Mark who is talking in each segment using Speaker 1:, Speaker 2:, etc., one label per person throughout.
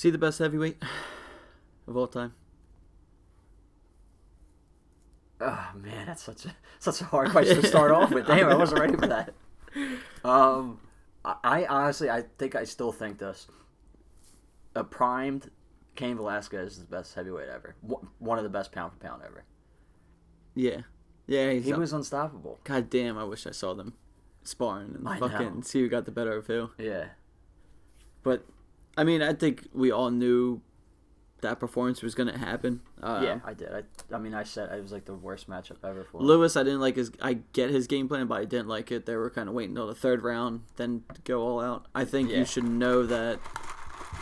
Speaker 1: Is he the best heavyweight of all time?
Speaker 2: Oh man, that's such a such a hard question to start off with. Damn, I wasn't ready for that. Um, I, I honestly, I think I still think this. A primed Cain Velasquez is the best heavyweight ever. One of the best pound for pound ever.
Speaker 1: Yeah. Yeah, he's
Speaker 2: He
Speaker 1: up-
Speaker 2: was unstoppable.
Speaker 1: God damn, I wish I saw them sparring and
Speaker 2: I
Speaker 1: fucking
Speaker 2: know.
Speaker 1: see who got the better of who.
Speaker 2: Yeah.
Speaker 1: But I mean, I think we all knew that performance was gonna happen. Uh,
Speaker 2: yeah, I did. I, I mean, I said it was like the worst matchup ever for him.
Speaker 1: Lewis, I didn't like his. I get his game plan, but I didn't like it. They were kind of waiting until the third round, then go all out. I think
Speaker 2: Yeah.
Speaker 1: you should know that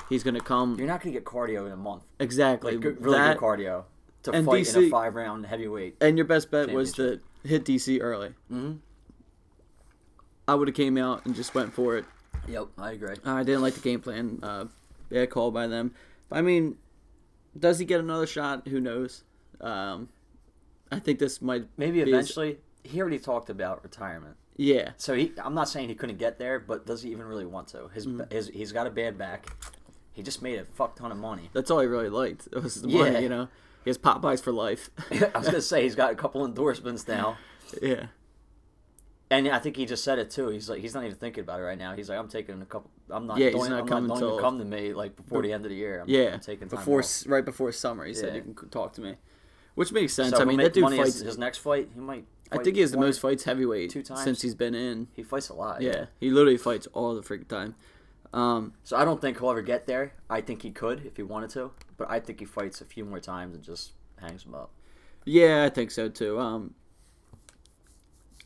Speaker 1: he's gonna come
Speaker 2: You're not gonna get cardio in a month.
Speaker 1: exactly
Speaker 2: Like good, really
Speaker 1: that,
Speaker 2: good cardio to
Speaker 1: and
Speaker 2: fight in a five round heavyweight.
Speaker 1: and your best bet was to hit DC early.
Speaker 2: Mm-hmm.
Speaker 1: I would have came out and just went for it.
Speaker 2: Yep, I agree.
Speaker 1: I didn't like the game plan. Uh, bad call by them. I mean, does he get another shot? Who knows? Um, I think this might
Speaker 2: Maybe
Speaker 1: be his-
Speaker 2: eventually. He already talked about retirement.
Speaker 1: yeah,
Speaker 2: So he, I'm not saying he couldn't get there, but does he even really want to? His,
Speaker 1: Mm-hmm.
Speaker 2: his he's got a bad back. He just made a fuck ton of money.
Speaker 1: that's all he really liked. It was the
Speaker 2: Yeah.
Speaker 1: money, you know. He has Popeyes for life.
Speaker 2: I was gonna say he's got a couple endorsements now,
Speaker 1: yeah,
Speaker 2: and I think he just said it too. He's like he's not even thinking about it right now. He's like I'm taking a couple. I'm not.
Speaker 1: Yeah, he's not
Speaker 2: I'm
Speaker 1: coming
Speaker 2: not to come to me like before the end of the year. I'm,
Speaker 1: yeah.
Speaker 2: I'm taking time
Speaker 1: before
Speaker 2: off.
Speaker 1: right before summer, he said you can talk to me, which makes sense.
Speaker 2: So
Speaker 1: I mean, that dude
Speaker 2: his-
Speaker 1: fights.
Speaker 2: His, next fight, he might.
Speaker 1: I think he has the
Speaker 2: one
Speaker 1: most fights heavyweight
Speaker 2: two times?
Speaker 1: since he's been in.
Speaker 2: He fights a lot.
Speaker 1: Yeah, he literally fights all the freaking time. Um,
Speaker 2: So I don't think he'll ever get there. I think he could if he wanted to, but I think he fights a few more times and just hangs him up.
Speaker 1: Yeah, I think so too. Um,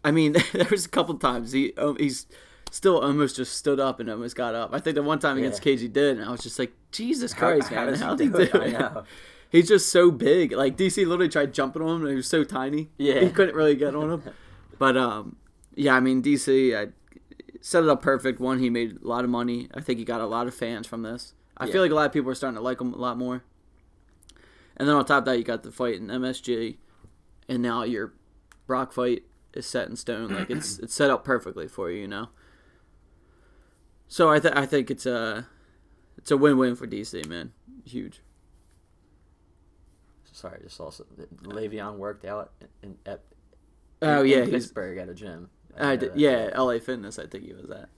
Speaker 1: I mean, there was a couple times he um, he's still almost just stood up and almost got up. I think the one time against
Speaker 2: Yeah.
Speaker 1: Cage he did, and I was just like, Jesus Christ,
Speaker 2: how
Speaker 1: man,
Speaker 2: he
Speaker 1: how did he do
Speaker 2: it?
Speaker 1: It? He's just so big. Like DC literally tried jumping on him, and he was so tiny.
Speaker 2: Yeah.
Speaker 1: he couldn't really get on him. But um, yeah, I mean DC, I set it up perfect. One, he made a lot of money. I think he got a lot of fans from this. I
Speaker 2: Yeah.
Speaker 1: feel like a lot of people are starting to like him a lot more. And then on top of that, you got the fight in MSG, and now your Brock fight is set in stone. Like it's it's set up perfectly for you, you know. So I th- I think it's a it's a win win for DC, man. Huge.
Speaker 2: Sorry, I just also Le'Veon worked out in, at
Speaker 1: Oh
Speaker 2: in,
Speaker 1: yeah,
Speaker 2: in Pittsburgh at a gym.
Speaker 1: I
Speaker 2: know
Speaker 1: did, yeah, LA Fitness. I think he was at.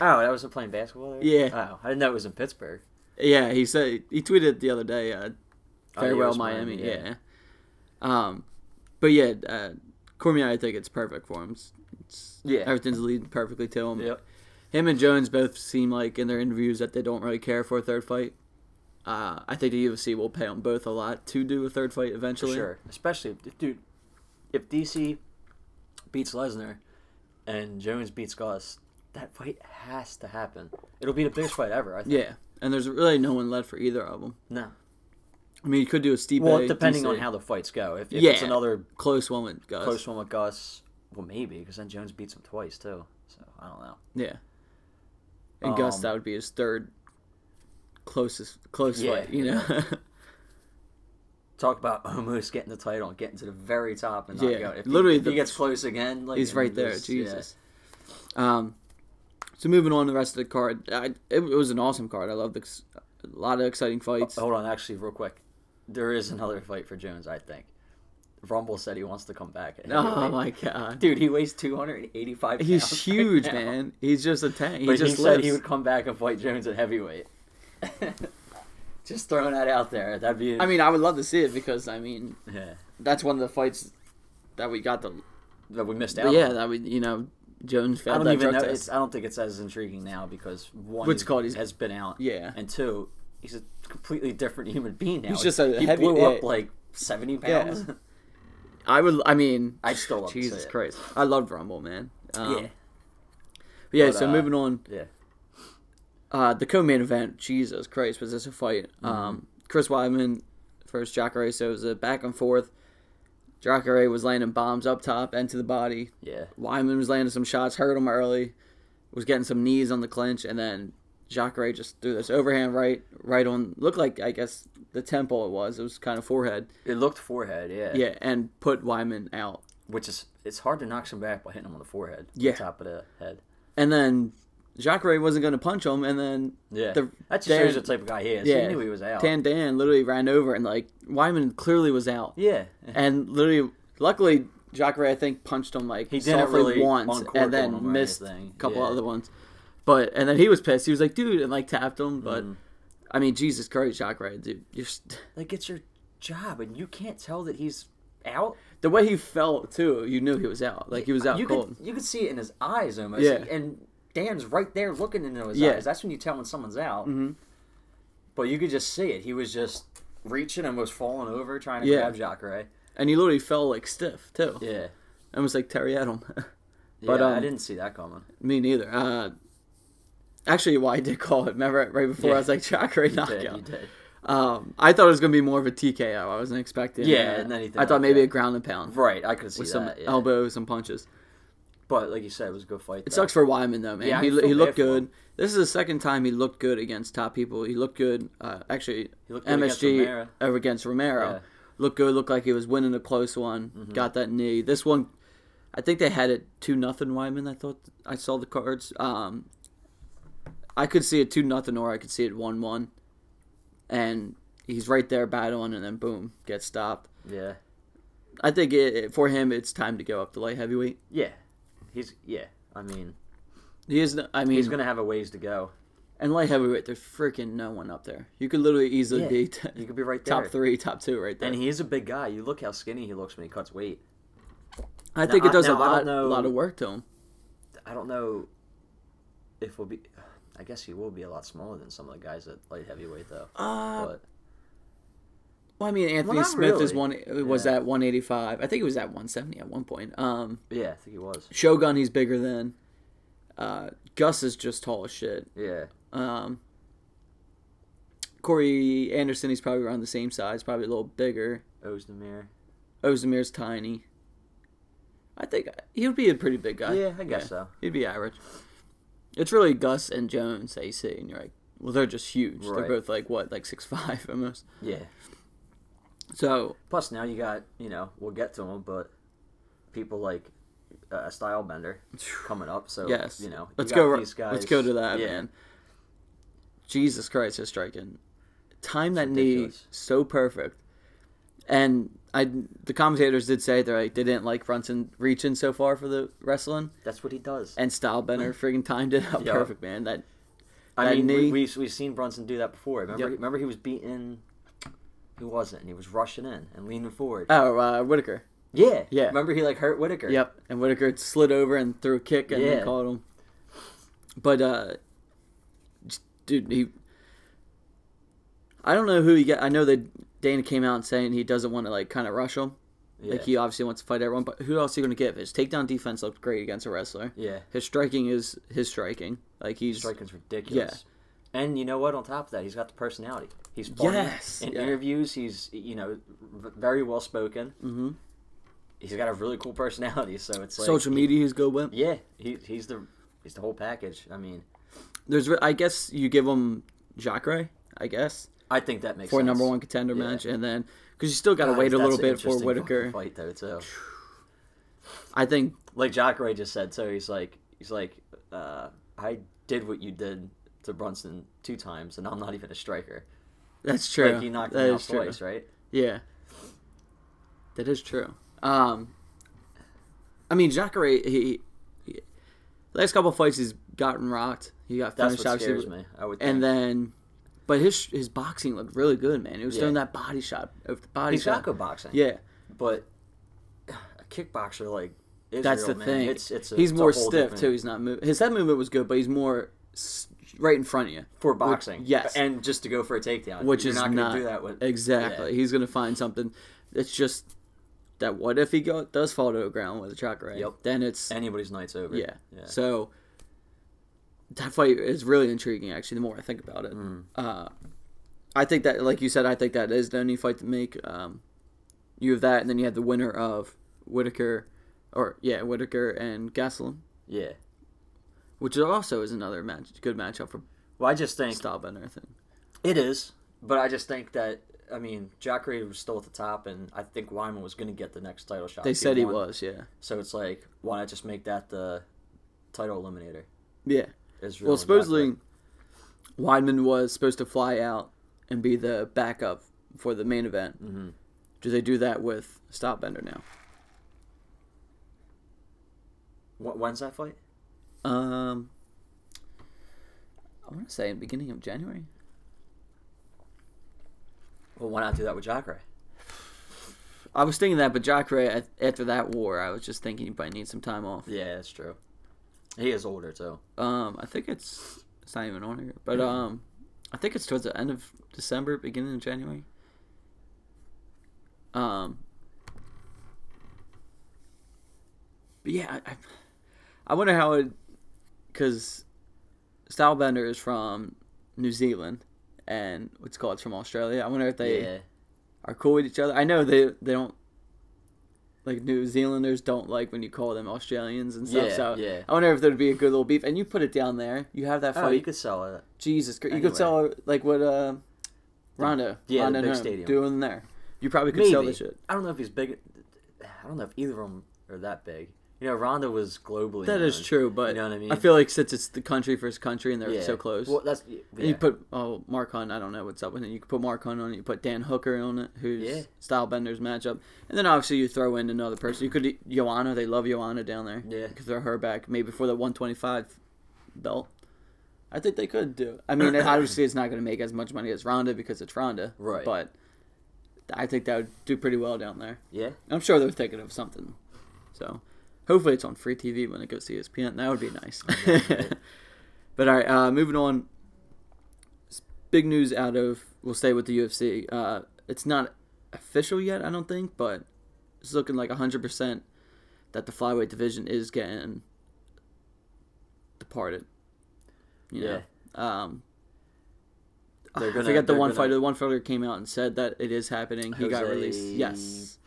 Speaker 2: Oh, that was playing basketball there.
Speaker 1: Yeah.
Speaker 2: Oh, I didn't know it was in Pittsburgh.
Speaker 1: Yeah, he said he tweeted the other day. Uh,
Speaker 2: Oh, yeah,
Speaker 1: farewell Miami.
Speaker 2: Miami,
Speaker 1: Yeah.
Speaker 2: yeah.
Speaker 1: Um, but yeah, uh, Cormier, I think it's perfect for him. It's, it's,
Speaker 2: Yeah.
Speaker 1: everything's leading perfectly to him.
Speaker 2: Yep.
Speaker 1: Him and Jones both seem like in their interviews that they don't really care for a third fight. Uh, I think the UFC will pay them both a lot to do a third fight
Speaker 2: For
Speaker 1: eventually.
Speaker 2: sure. Especially, if, dude, if DC beats Lesnar and Jones beats Goss, that fight has to happen. It'll be the biggest fight ever, I think.
Speaker 1: Yeah, and there's really no one left for either of them.
Speaker 2: No.
Speaker 1: I mean, you could do a Stipe.
Speaker 2: Well, depending on how the fights go. If, if
Speaker 1: Yeah.
Speaker 2: it's another
Speaker 1: close one with Gus.
Speaker 2: close one with Gus, well, maybe, because then Jones beats him twice, too. So, I don't know.
Speaker 1: Yeah. And Gus,
Speaker 2: Um,
Speaker 1: that would be his third closest close
Speaker 2: Yeah,
Speaker 1: fight. You know.
Speaker 2: Talk about almost getting the title and getting to the very top and
Speaker 1: Yeah,
Speaker 2: go. If
Speaker 1: literally
Speaker 2: he, if
Speaker 1: the-
Speaker 2: he gets close again, like
Speaker 1: He's right there.
Speaker 2: just-
Speaker 1: Jesus. Um, so moving on to the rest of the card, I, it, it was an awesome card. I love the a lot of exciting fights.
Speaker 2: yeah. Hold on, actually, real quick. There is another fight for Jones, I think. Rumble said he wants to come back.
Speaker 1: Oh my god,
Speaker 2: Dude, he weighs 285 pounds.
Speaker 1: he's
Speaker 2: right
Speaker 1: huge,
Speaker 2: now.
Speaker 1: man. He's just a tank. He
Speaker 2: But
Speaker 1: just
Speaker 2: he
Speaker 1: lives.
Speaker 2: said he would come back and fight Jones at heavyweight. Just throwing that out there. That'd be.
Speaker 1: I mean, I would love to see it because I mean
Speaker 2: yeah,
Speaker 1: that's one of the fights that we got the
Speaker 2: that we missed out.
Speaker 1: yeah
Speaker 2: on.
Speaker 1: that we you know Jones failed.
Speaker 2: I
Speaker 1: don't
Speaker 2: even know. I don't think it's as intriguing now because one,
Speaker 1: What's called, he's-
Speaker 2: has been out.
Speaker 1: Yeah.
Speaker 2: and two, he's a completely different human being now.
Speaker 1: He's just a
Speaker 2: he
Speaker 1: heavy-
Speaker 2: blew
Speaker 1: yeah.
Speaker 2: up like seventy
Speaker 1: Yeah.
Speaker 2: pounds.
Speaker 1: I would. I mean,
Speaker 2: I'd still love
Speaker 1: Jesus. Christ, I loved Rumble, man. Um,
Speaker 2: yeah,
Speaker 1: but yeah.
Speaker 2: But,
Speaker 1: so
Speaker 2: uh,
Speaker 1: moving on,
Speaker 2: yeah.
Speaker 1: uh, the co-main event. Jesus Christ, was this a fight?
Speaker 2: Mm-hmm.
Speaker 1: Um, Chris Weidman versus Jacare. So it was a back and forth. Jacare was landing bombs up top and to the body.
Speaker 2: Yeah,
Speaker 1: Weidman was landing some shots, hurt him early, was getting some knees on the clinch, and then Jacare just threw this overhand right, right on. Looked like I guess the temple it was. It was kind of forehead.
Speaker 2: it looked forehead. Yeah,
Speaker 1: Yeah, and put Weidman out.
Speaker 2: which is it's hard to knock some back by hitting him on the forehead.
Speaker 1: Yeah.
Speaker 2: the top of the head.
Speaker 1: And then Jacare wasn't going to punch him, and then
Speaker 2: Yeah,
Speaker 1: The-
Speaker 2: that just
Speaker 1: Dan-
Speaker 2: shows the type of guy he is.
Speaker 1: Yeah.
Speaker 2: He knew he was out.
Speaker 1: Tan Dan literally ran over, and like Weidman clearly was out,
Speaker 2: yeah,
Speaker 1: and literally, luckily, Jacare I think punched him like
Speaker 2: He didn't
Speaker 1: softly
Speaker 2: really
Speaker 1: once, and then
Speaker 2: him
Speaker 1: missed a couple
Speaker 2: Yeah.
Speaker 1: other ones. But and then he was pissed. He was like, "Dude," and like tapped him. But
Speaker 2: Mhm.
Speaker 1: I mean, Jesus Christ, Jacare, dude, you're st-
Speaker 2: like it's your job, and you can't tell that he's out.
Speaker 1: the way he felt too. You knew he was out. Like he was out
Speaker 2: you
Speaker 1: cold.
Speaker 2: Could, you could see it in his eyes almost.
Speaker 1: Yeah.
Speaker 2: and Dan's right there looking into his
Speaker 1: Yeah.
Speaker 2: eyes. That's when you tell when someone's out.
Speaker 1: Mhm.
Speaker 2: But you could just see it. He was just reaching and was falling over trying to
Speaker 1: Yeah.
Speaker 2: grab Jacare.
Speaker 1: and he literally fell like stiff too.
Speaker 2: Yeah,
Speaker 1: Almost like Terry Adam.
Speaker 2: but
Speaker 1: But,
Speaker 2: I
Speaker 1: um,
Speaker 2: didn't see that coming.
Speaker 1: Me neither. Uh, actually, why I did call it. Remember right before
Speaker 2: Yeah.
Speaker 1: I was like
Speaker 2: Chakra did,
Speaker 1: knockout.
Speaker 2: you did.
Speaker 1: Um, I thought it was gonna be more of a TKO. I wasn't expecting.
Speaker 2: Yeah,
Speaker 1: uh,
Speaker 2: and anything
Speaker 1: I thought
Speaker 2: like
Speaker 1: maybe
Speaker 2: that.
Speaker 1: a ground and pound
Speaker 2: Right, I could see
Speaker 1: with some
Speaker 2: that. yeah.
Speaker 1: elbows, some punches.
Speaker 2: But like you said, it was a good fight.
Speaker 1: It
Speaker 2: though.
Speaker 1: sucks for Weidman though, man.
Speaker 2: Yeah,
Speaker 1: he he looked good. This is the second time he looked good against top people. He looked good. Uh, actually,
Speaker 2: He looked good against
Speaker 1: MSG
Speaker 2: Romero.
Speaker 1: over against Romero
Speaker 2: Yeah.
Speaker 1: looked good. Looked like he was winning a close one. Got that knee. This one, I think they had it two nothing Weidman. I thought I saw the cards. Um, I could see it two nothing, or I could see it one one, and he's right there battling, and then boom, gets stopped.
Speaker 2: Yeah,
Speaker 1: I think it, for him, it's time to go up to light heavyweight.
Speaker 2: yeah. He's yeah. I mean,
Speaker 1: He is. no- I mean,
Speaker 2: he's gonna have a ways to go.
Speaker 1: and light heavyweight, there's freaking no one up there. You could literally easily
Speaker 2: Yeah,
Speaker 1: be t-
Speaker 2: You could be right there.
Speaker 1: top three, top two, right there.
Speaker 2: And he is a big guy. You look how skinny he looks when he cuts weight.
Speaker 1: I think it does a
Speaker 2: now, I
Speaker 1: lot,
Speaker 2: know-
Speaker 1: a lot of work to him.
Speaker 2: I don't know if we'll be. I guess he will be a lot smaller than some of the guys at light heavyweight though.
Speaker 1: Uh,
Speaker 2: But
Speaker 1: well, I mean, Anthony
Speaker 2: not
Speaker 1: Smith is one was
Speaker 2: Yeah.
Speaker 1: at 185. I think he was at 170 at one point. Um,
Speaker 2: yeah, I think he was.
Speaker 1: Shogun, he's bigger than. Uh, Gus is just tall as shit.
Speaker 2: Yeah,
Speaker 1: Um, Corey Anderson, he's probably around the same size, probably a little bigger.
Speaker 2: Ozdemir.
Speaker 1: Ozdemir's tiny. I think he would be a pretty big guy.
Speaker 2: Yeah, I guess so.
Speaker 1: He'd be average. It's really Gus and Jones that you see, and you're like, well, they're just huge. They're both like what, like six five almost.
Speaker 2: Yeah.
Speaker 1: So
Speaker 2: Plus now you got you know we'll get to them, but people like uh, Style Bender coming up. So
Speaker 1: yes,
Speaker 2: you know you
Speaker 1: let's go.
Speaker 2: These guys,
Speaker 1: Let's go to that,
Speaker 2: yeah.
Speaker 1: man. Jesus Christ, is striking, time that knee so perfect, and I the commentators did say they're like they didn't like Brunson reaching so far for the wrestling,
Speaker 2: That's what he does.
Speaker 1: and Stylebender friggin' timed it out
Speaker 2: Yeah.
Speaker 1: perfect, man. That
Speaker 2: I
Speaker 1: that
Speaker 2: mean,
Speaker 1: knee-
Speaker 2: we, we we've seen Brunson do that before. Remember,
Speaker 1: Yep.
Speaker 2: remember he was beating. Who was it? And he was rushing in and leaning forward.
Speaker 1: oh uh, Whittaker.
Speaker 2: yeah,
Speaker 1: yeah.
Speaker 2: Remember he like hurt Whittaker.
Speaker 1: Yep, and Whittaker slid over and threw a kick and
Speaker 2: Yeah.
Speaker 1: caught him. But uh, dude, he. I don't know who he got. I know that Dana came out and saying he doesn't want to like kind of rush him.
Speaker 2: Yeah.
Speaker 1: Like he obviously wants to fight everyone, but who else are you going to give? His takedown defense looked great against a wrestler.
Speaker 2: yeah.
Speaker 1: His striking is his striking. Like he's
Speaker 2: Striking's ridiculous. Yeah, And you know what? On top of that, he's got the personality. He's funny.
Speaker 1: Yes,
Speaker 2: In
Speaker 1: yeah.
Speaker 2: interviews, he's you know very well spoken.
Speaker 1: Mm-hmm.
Speaker 2: He's got a really cool personality. So it's like
Speaker 1: social media. He's good with.
Speaker 2: Yeah, he, he's the he's the whole package. I mean,
Speaker 1: There's, I guess you give him Jacare. I guess
Speaker 2: I think that makes
Speaker 1: for a
Speaker 2: sense.
Speaker 1: number one contender
Speaker 2: Yeah.
Speaker 1: match, and then because you still got to wait a little bit for
Speaker 2: Whittaker. fight though too.
Speaker 1: I think
Speaker 2: Like Jacare just said, so he's like he's like uh, I did what you did to Brunson two times, and I'm not even a striker.
Speaker 1: that's true.
Speaker 2: Like he knocked
Speaker 1: That
Speaker 2: him out
Speaker 1: true.
Speaker 2: twice, right?
Speaker 1: Yeah, that is true. Um, I mean, Jacare, he, he last couple fights he's gotten rocked. He got
Speaker 2: That's
Speaker 1: finished,
Speaker 2: what
Speaker 1: obviously,
Speaker 2: scares me. I would. Think.
Speaker 1: and then, but his his boxing looked really good, man. He was
Speaker 2: Yeah.
Speaker 1: throwing that body shot body
Speaker 2: he's
Speaker 1: shot.
Speaker 2: good boxing.
Speaker 1: Yeah,
Speaker 2: but a kickboxer like Israel,
Speaker 1: that's the
Speaker 2: man,
Speaker 1: thing.
Speaker 2: It's it's a,
Speaker 1: he's
Speaker 2: it's
Speaker 1: more stiff
Speaker 2: different-
Speaker 1: too. He's not move. His head movement was good, but he's more right in front of you,
Speaker 2: for boxing.
Speaker 1: yes.
Speaker 2: and just to go for a takedown,
Speaker 1: which
Speaker 2: You're
Speaker 1: is
Speaker 2: not
Speaker 1: not,
Speaker 2: gonna do that with
Speaker 1: exactly. He's gonna find something. It's just that what if he go, does fall to the ground with a Jacare?
Speaker 2: Yep.
Speaker 1: Then it's
Speaker 2: anybody's night's over.
Speaker 1: Yeah.
Speaker 2: yeah.
Speaker 1: So that fight is really intriguing. Actually, the more I think about it,
Speaker 2: Mm.
Speaker 1: uh, I think that, like you said, I think that is the only fight to make. Um, you have that, and then you have the winner of Whittaker, or yeah, Whittaker and Gastelum,
Speaker 2: yeah.
Speaker 1: which also is another match, good matchup for
Speaker 2: Well, I just think
Speaker 1: Stylebender. I think.
Speaker 2: it is, but I just think that I mean Jacare was still at the top, and I think Weidman was going to get the next title shot.
Speaker 1: They said he
Speaker 2: won.
Speaker 1: was, yeah,
Speaker 2: So it's like, why not just make that the title eliminator?
Speaker 1: yeah.
Speaker 2: Israel.
Speaker 1: Well, supposedly Weidman was supposed to fly out and be the backup for the main event.
Speaker 2: Mm-hmm.
Speaker 1: Do they do that with Stylebender now?
Speaker 2: Wh- When's that fight?
Speaker 1: Um, I want to say in beginning of January.
Speaker 2: Well, why not do that with Jacare?
Speaker 1: I was thinking that, but Jacare after that war, I was just thinking he might need some time off.
Speaker 2: Yeah, that's true. He is older too.
Speaker 1: Um, I think it's it's not even on here, but um, I think it's towards the end of December, beginning of January. Um, but yeah, I, I, wonder how it, because Stylebender is from New Zealand, and what's called it's from Australia. I wonder if they
Speaker 2: yeah.
Speaker 1: are cool with each other. I know they they don't like New Zealanders don't like when you call them Australians and stuff.
Speaker 2: Yeah,
Speaker 1: so
Speaker 2: yeah.
Speaker 1: I wonder if there'd be a good little beef. And you put it down there. You have that
Speaker 2: Oh,
Speaker 1: fight.
Speaker 2: you could sell it.
Speaker 1: Jesus, Christ. you could sell like what uh, Ronda,
Speaker 2: yeah, the
Speaker 1: Ronda
Speaker 2: big
Speaker 1: Nome
Speaker 2: stadium.
Speaker 1: doing there. You probably could sell
Speaker 2: Maybe.
Speaker 1: the shit.
Speaker 2: I don't know if he's big. I don't know if either of them are that big. You know, Ronda was globally.
Speaker 1: That is
Speaker 2: known.
Speaker 1: true, but
Speaker 2: you know what I mean.
Speaker 1: I feel like since it's the country versus country and they're
Speaker 2: yeah.
Speaker 1: so close.
Speaker 2: Well, that's yeah.
Speaker 1: And you put oh Mark Hunt, I don't know what's up with it. You could put Mark Hunt on it. You put Dan Hooker on it, who's
Speaker 2: Yeah.
Speaker 1: Stylebender's matchup, and then obviously you throw in another person. You could Joanna. They love Joanna down there.
Speaker 2: Yeah.
Speaker 1: throw her back maybe for the 125 belt. I think they could do. it. I mean, obviously it's not going to make as much money as Ronda because it's Ronda,
Speaker 2: Right.
Speaker 1: But I think that would do pretty well down there.
Speaker 2: yeah.
Speaker 1: I'm sure they're thinking of something. So hopefully it's on free TV when it goes to ESPN. That would be nice. but all right, uh, moving on. Big news out of we'll stay with the UFC. Uh, it's not official yet, I don't think, but it's looking like 100% that the flyweight division is getting departed. You know? Um,
Speaker 2: They're
Speaker 1: I
Speaker 2: gonna-
Speaker 1: forget the one
Speaker 2: gonna-
Speaker 1: fighter. The one fighter came out and said that it is happening. He got released. Yes.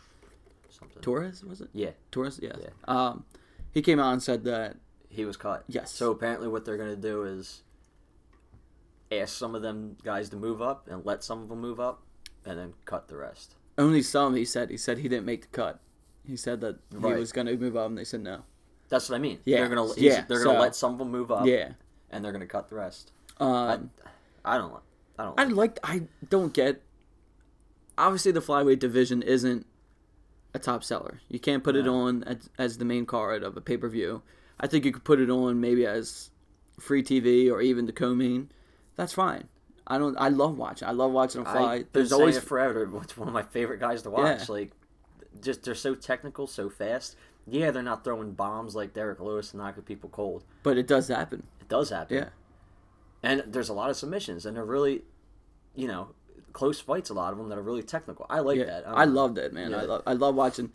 Speaker 1: Torres was it?
Speaker 2: Yeah,
Speaker 1: Torres, yes.
Speaker 2: Yeah.
Speaker 1: Um, he came out and said that
Speaker 2: he was cut.
Speaker 1: yes.
Speaker 2: So apparently, what they're gonna do is ask some of them guys to move up and let some of them move up, and then cut the rest.
Speaker 1: only some. He said he said he didn't make the cut. He said that he was going to move up, and they said no.
Speaker 2: That's what I mean.
Speaker 1: Yeah,
Speaker 2: they're gonna
Speaker 1: yeah,
Speaker 2: they're gonna
Speaker 1: so-
Speaker 2: let some of them move up.
Speaker 1: Yeah.
Speaker 2: and they're gonna cut the rest.
Speaker 1: Um,
Speaker 2: I don't. I don't.
Speaker 1: I like. I don't get. Obviously, the flyweight division isn't a top seller. You can't put it on as, as the main card of a pay per view. I think you could put it on maybe as free TV or even the co-main. That's fine. I don't. I love watching. I love watching them fly.
Speaker 2: I've
Speaker 1: There's always
Speaker 2: forever. It's one of my favorite guys to watch.
Speaker 1: Yeah.
Speaker 2: Like, just they're so technical, so fast. Yeah, they're not throwing bombs like Derek Lewis and knocking people cold.
Speaker 1: but it does happen.
Speaker 2: It does happen.
Speaker 1: Yeah.
Speaker 2: And there's a lot of submissions, and they're really, you know, close fights. A lot of them that are really technical. I like
Speaker 1: Yeah,
Speaker 2: that.
Speaker 1: I
Speaker 2: don't
Speaker 1: loved it, man. I love I love watching,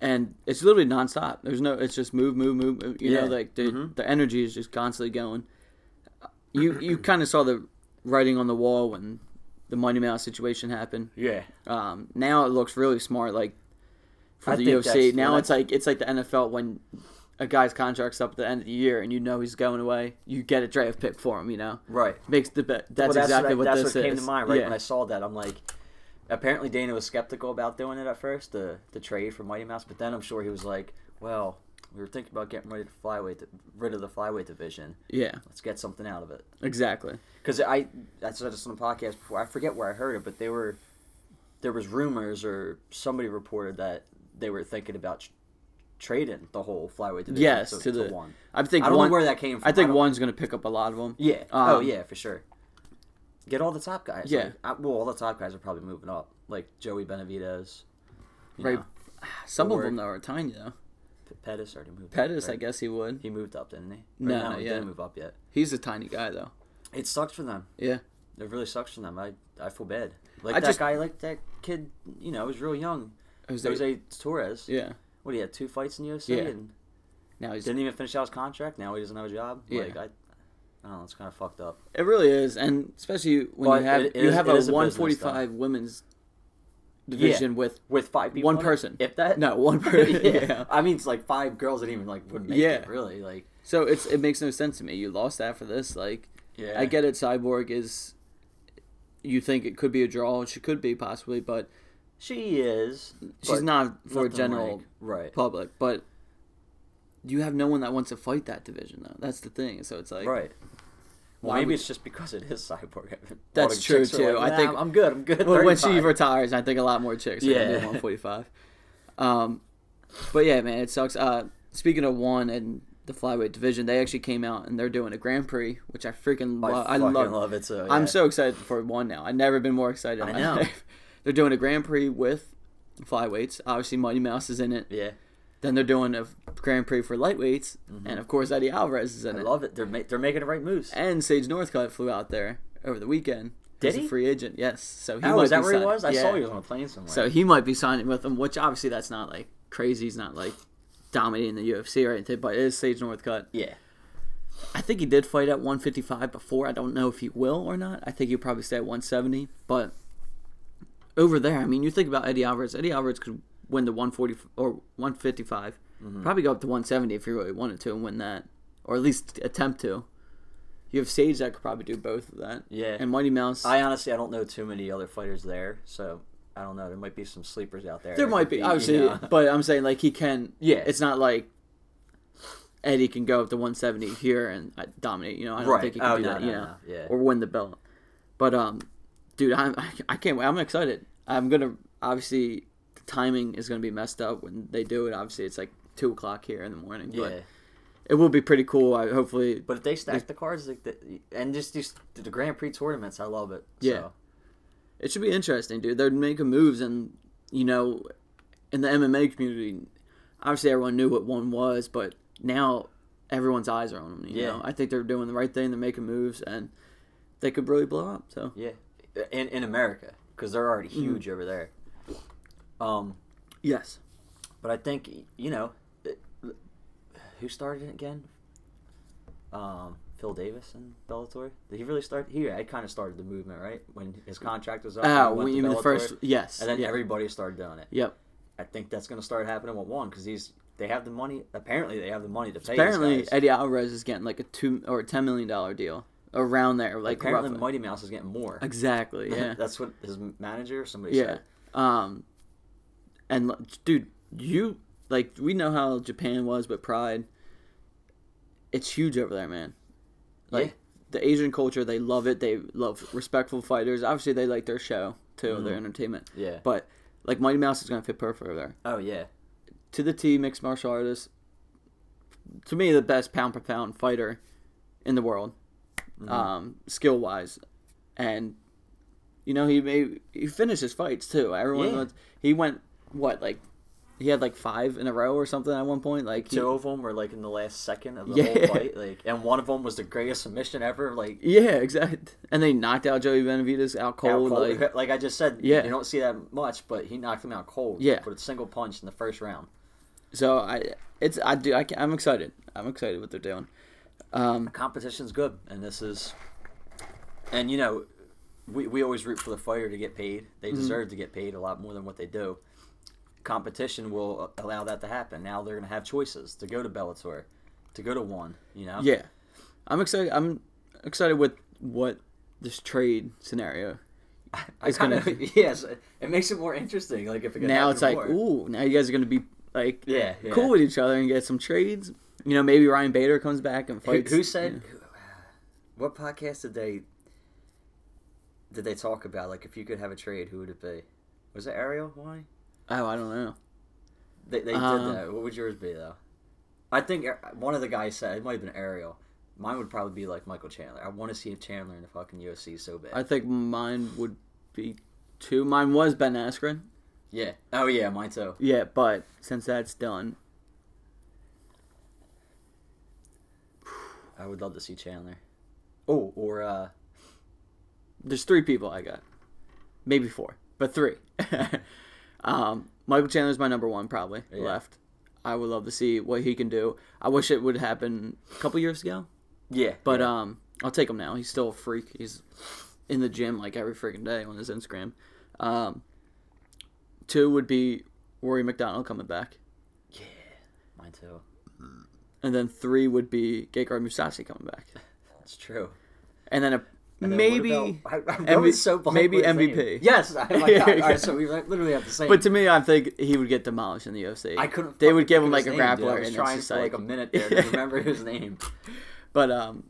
Speaker 1: and it's literally nonstop. There's no, it's just move, move, move. move. You know, like the
Speaker 2: Mhm.
Speaker 1: the energy is just constantly going. You you kind of saw the writing on the wall when the Mighty Mouse situation happened.
Speaker 2: Yeah.
Speaker 1: Um, now it looks really smart, like for
Speaker 2: I
Speaker 1: the UFC. Now it's like it's like the NFL when a guy's contract's up at the end of the year and you know he's going away. You get a draft pick for him. You know,
Speaker 2: Right.
Speaker 1: makes the bet. That's,
Speaker 2: Well, that's
Speaker 1: exactly
Speaker 2: what,
Speaker 1: what,
Speaker 2: that's
Speaker 1: this
Speaker 2: what
Speaker 1: is.
Speaker 2: came to mind right
Speaker 1: yeah.
Speaker 2: when I saw that. I'm like, apparently Dana was skeptical about doing it at first, the the trade for Mighty Mouse, but then I'm sure he was like, well, we were thinking about getting rid of the flyweight, rid of the flyweight division.
Speaker 1: yeah,
Speaker 2: Let's get something out of it.
Speaker 1: exactly.
Speaker 2: Because I, I said this on the podcast before. I forget where I heard it, but they were, there was rumors or somebody reported that they were thinking about tr- trading the whole flyweight division.
Speaker 1: Yes,
Speaker 2: to,
Speaker 1: to the-
Speaker 2: one.
Speaker 1: I think
Speaker 2: I don't
Speaker 1: one,
Speaker 2: know where that came from.
Speaker 1: I think
Speaker 2: don't-
Speaker 1: one's going to pick up a lot of them.
Speaker 2: Yeah. oh
Speaker 1: Um,
Speaker 2: yeah, for sure. Get all the top guys.
Speaker 1: Yeah.
Speaker 2: Like, I, well, all the top guys are probably moving up, like Joey Benavidez. you
Speaker 1: Right.
Speaker 2: know.
Speaker 1: Some of them though are tiny though.
Speaker 2: Pettis already moved.
Speaker 1: Pettis,
Speaker 2: up,
Speaker 1: I guess he would.
Speaker 2: He moved up, didn't he? Or
Speaker 1: No,
Speaker 2: he
Speaker 1: yeah.
Speaker 2: didn't move up yet.
Speaker 1: He's a tiny guy though.
Speaker 2: It sucks for them.
Speaker 1: Yeah.
Speaker 2: It really sucks for them. I I feel bad. Like
Speaker 1: I
Speaker 2: that
Speaker 1: just-
Speaker 2: guy, like that kid. You know, was real young.
Speaker 1: Jose,
Speaker 2: Jose Torres.
Speaker 1: yeah.
Speaker 2: What he had two fights in UFC
Speaker 1: Yeah.
Speaker 2: and
Speaker 1: Now he
Speaker 2: didn't even finish out his contract. Now he doesn't have a job.
Speaker 1: Yeah.
Speaker 2: Like I, I don't know. It's kind of fucked up.
Speaker 1: It really is, and especially when
Speaker 2: But
Speaker 1: you have
Speaker 2: it- it
Speaker 1: you
Speaker 2: is-
Speaker 1: have a
Speaker 2: a
Speaker 1: 145 women's division with
Speaker 2: With five people.
Speaker 1: One person.
Speaker 2: if that.
Speaker 1: no one person.
Speaker 2: yeah.
Speaker 1: yeah.
Speaker 2: I mean, it's like five girls that even like wouldn't make
Speaker 1: Yeah.
Speaker 2: it. Really, like.
Speaker 1: So it's it makes no sense to me. You lost that for this. Like
Speaker 2: Yeah.
Speaker 1: I get it. Cyborg is. You think it could be a draw? She could be possibly, but
Speaker 2: She is.
Speaker 1: she's not for general
Speaker 2: like- right.
Speaker 1: public. But you have no one that wants to fight that division though. That's the thing. So it's like
Speaker 2: right. Well, maybe
Speaker 1: would-
Speaker 2: it's just because it is cyborg.
Speaker 1: That's true, too.
Speaker 2: like,
Speaker 1: I
Speaker 2: "Nah,
Speaker 1: think-
Speaker 2: I'm- good. I'm good.
Speaker 1: Well, when she retires, I think a lot more chicks are gonna
Speaker 2: Yeah.
Speaker 1: do 145. Um, but yeah, man, it sucks. Uh, speaking of one and the flyweight division, they actually came out and they're doing a Grand Prix, which I freaking
Speaker 2: I
Speaker 1: love. I
Speaker 2: fucking
Speaker 1: love.
Speaker 2: love it. So
Speaker 1: I'm so excited for one now. I've never been more excited.
Speaker 2: I know.
Speaker 1: They're doing a Grand Prix with flyweights. Obviously, Mighty Mouse is in it.
Speaker 2: yeah.
Speaker 1: Then they're doing a Grand Prix for lightweights, and of course Eddie Alvarez is in
Speaker 2: Mm-hmm. I
Speaker 1: it.
Speaker 2: love it. They're ma- they're making the right moves.
Speaker 1: And Sage Northcutt flew out there over the weekend.
Speaker 2: Did
Speaker 1: a
Speaker 2: he?
Speaker 1: free agent? Yes. So he
Speaker 2: oh, is that
Speaker 1: be
Speaker 2: where he was? I
Speaker 1: yeah.
Speaker 2: saw he was on a plane somewhere.
Speaker 1: So he might be signing with them, which obviously that's not like crazy. He's not like dominating the UFC or anything, but it is Sage Northcutt.
Speaker 2: yeah.
Speaker 1: I think he did fight at 155 before. I don't know if he will or not. I think he'll probably stay at 170. But over there, I mean, you think about Eddie Alvarez. Eddie Alvarez could win the 140 or 155.
Speaker 2: Mm-hmm.
Speaker 1: Probably go up to 170 if he really wanted to and win that, or at least attempt to. You have Sage that could probably do both of that.
Speaker 2: Yeah.
Speaker 1: And Mighty Mouse.
Speaker 2: I honestly I don't know too many other fighters there, so I don't know. There might be some sleepers out there.
Speaker 1: There might be,
Speaker 2: you
Speaker 1: obviously,
Speaker 2: know.
Speaker 1: but I'm saying like he can.
Speaker 2: Yeah.
Speaker 1: it's not like Eddie can go up to 170 here and uh, dominate. You know, I don't
Speaker 2: Right.
Speaker 1: think he can
Speaker 2: Oh,
Speaker 1: do
Speaker 2: no,
Speaker 1: that.
Speaker 2: no,
Speaker 1: you know,
Speaker 2: no. Yeah.
Speaker 1: or win the belt. But um, dude, I'm I can't wait. I'm excited. I'm gonna obviously the timing is gonna be messed up when they do it. Obviously, it's like two o'clock here in the morning.
Speaker 2: yeah.
Speaker 1: But it will be pretty cool. I hopefully.
Speaker 2: But if they stack the cards like the, and just these the Grand Prix tournaments, I love it.
Speaker 1: Yeah.
Speaker 2: So,
Speaker 1: It should be interesting, dude. They're making moves, and you know, in the MMA community, obviously everyone knew what one was, but now everyone's eyes are on them. You
Speaker 2: Yeah.
Speaker 1: know, I think they're doing the right thing. They're making moves, and they could really blow up. So
Speaker 2: yeah, in in America because they're already
Speaker 1: Mm-hmm.
Speaker 2: huge over there. Um,
Speaker 1: yes,
Speaker 2: but I think you know it- who started it again. Um, Phil Davis and Bellator. Did he really start? He I kind of started the movement right when his contract was up.
Speaker 1: oh,
Speaker 2: he
Speaker 1: when you mean the first? Yes,
Speaker 2: and then
Speaker 1: yeah.
Speaker 2: everybody started doing it.
Speaker 1: Yep.
Speaker 2: I think that's going to start happening with one because these they have the money. Apparently, they have the money to pay. these
Speaker 1: Apparently. Eddie Alvarez is getting like a two or a ten million dollar deal around there. Like
Speaker 2: apparently
Speaker 1: roughly.
Speaker 2: Mighty Mouse is getting more.
Speaker 1: exactly. Yeah.
Speaker 2: that's what his manager or somebody
Speaker 1: Yeah.
Speaker 2: said.
Speaker 1: Um, and dude, you like we know how Japan was with Pride. It's huge over there, man. Like
Speaker 2: Yeah.
Speaker 1: the Asian culture, they love it. They love respectful fighters. Obviously, they like their show too,
Speaker 2: Mm-hmm.
Speaker 1: their entertainment.
Speaker 2: Yeah.
Speaker 1: But like Mighty Mouse is gonna fit perfect over there.
Speaker 2: Oh yeah.
Speaker 1: To the T, mixed martial artist. To me, the best pound for pound fighter in the world,
Speaker 2: Mm-hmm.
Speaker 1: um, skill wise, and you know he made he finished his fights too. Everyone
Speaker 2: Yeah.
Speaker 1: went, he went what like he had like five in a row or something at one point. Like he-
Speaker 2: Two of them were like in the last second of the
Speaker 1: Yeah.
Speaker 2: whole fight, like, and one of them was the greatest submission ever. Like,
Speaker 1: yeah, exactly. And they knocked out Joey Benavidez out
Speaker 2: out
Speaker 1: cold.
Speaker 2: cold.
Speaker 1: Like
Speaker 2: Like, I just said,
Speaker 1: Yeah.
Speaker 2: you don't see that much, but he knocked him out cold.
Speaker 1: Yeah.
Speaker 2: with a single punch in the first round.
Speaker 1: so, I it's I do I, I'm excited. I'm excited what they're doing. Um,
Speaker 2: Competition's good, and this is, and you know, we we always root for the fighter to get paid. They
Speaker 1: Mm-hmm.
Speaker 2: deserve to get paid a lot more than what they do. Competition will allow that to happen. Now they're gonna have choices to go to Bellator, to go to one. You know.
Speaker 1: yeah, I'm excited. I'm excited with what this trade scenario
Speaker 2: I
Speaker 1: It's
Speaker 2: kind
Speaker 1: gonna-
Speaker 2: of yes. It makes it more interesting. Like if it
Speaker 1: now it's like,
Speaker 2: more.
Speaker 1: ooh, now you guys are gonna be like
Speaker 2: Yeah, yeah.
Speaker 1: cool with each other and get some trades. You know, maybe Ryan Bader comes back and
Speaker 2: Who,
Speaker 1: fights.
Speaker 2: who said? What podcast did they? Did they talk about like if you could have a trade, who would it be? Was it Ariel? Why?
Speaker 1: Oh, I don't know.
Speaker 2: They, they
Speaker 1: Um,
Speaker 2: did that. What would yours be though? I think one of the guys said it might have been Ariel. Mine would probably be like Michael Chandler. I want to see if Chandler in the fucking UFC so bad.
Speaker 1: I think mine would be two. Mine was Ben Askren.
Speaker 2: yeah. Oh yeah, mine too.
Speaker 1: Yeah, but since that's done,
Speaker 2: I would love to see Chandler. Oh, or uh,
Speaker 1: there's three people I got, maybe four, but three. um, Michael Chandler's my number one probably
Speaker 2: Yeah.
Speaker 1: left. I would love to see what he can do. I wish it would happen a couple years ago,
Speaker 2: yeah,
Speaker 1: but
Speaker 2: yeah.
Speaker 1: um, I'll take him now. He's still a freak. He's in the gym like every freaking day on his Instagram. Um, two would be Rory MacDonald coming back,
Speaker 2: yeah, mine too.
Speaker 1: And then three would be Gegard Mousasi coming back,
Speaker 2: That's true.
Speaker 1: and then a
Speaker 2: And then
Speaker 1: maybe
Speaker 2: about- I,
Speaker 1: MV
Speaker 2: so
Speaker 1: maybe. MVP.
Speaker 2: Yes, my God. All right, so we literally have the same.
Speaker 1: But to me, I think he would get demolished in the UFC.
Speaker 2: I couldn't.
Speaker 1: They would give him like a
Speaker 2: name, dude. I
Speaker 1: grappler,
Speaker 2: was
Speaker 1: and
Speaker 2: trying for like
Speaker 1: like
Speaker 2: a minute there to remember his name.
Speaker 1: But um,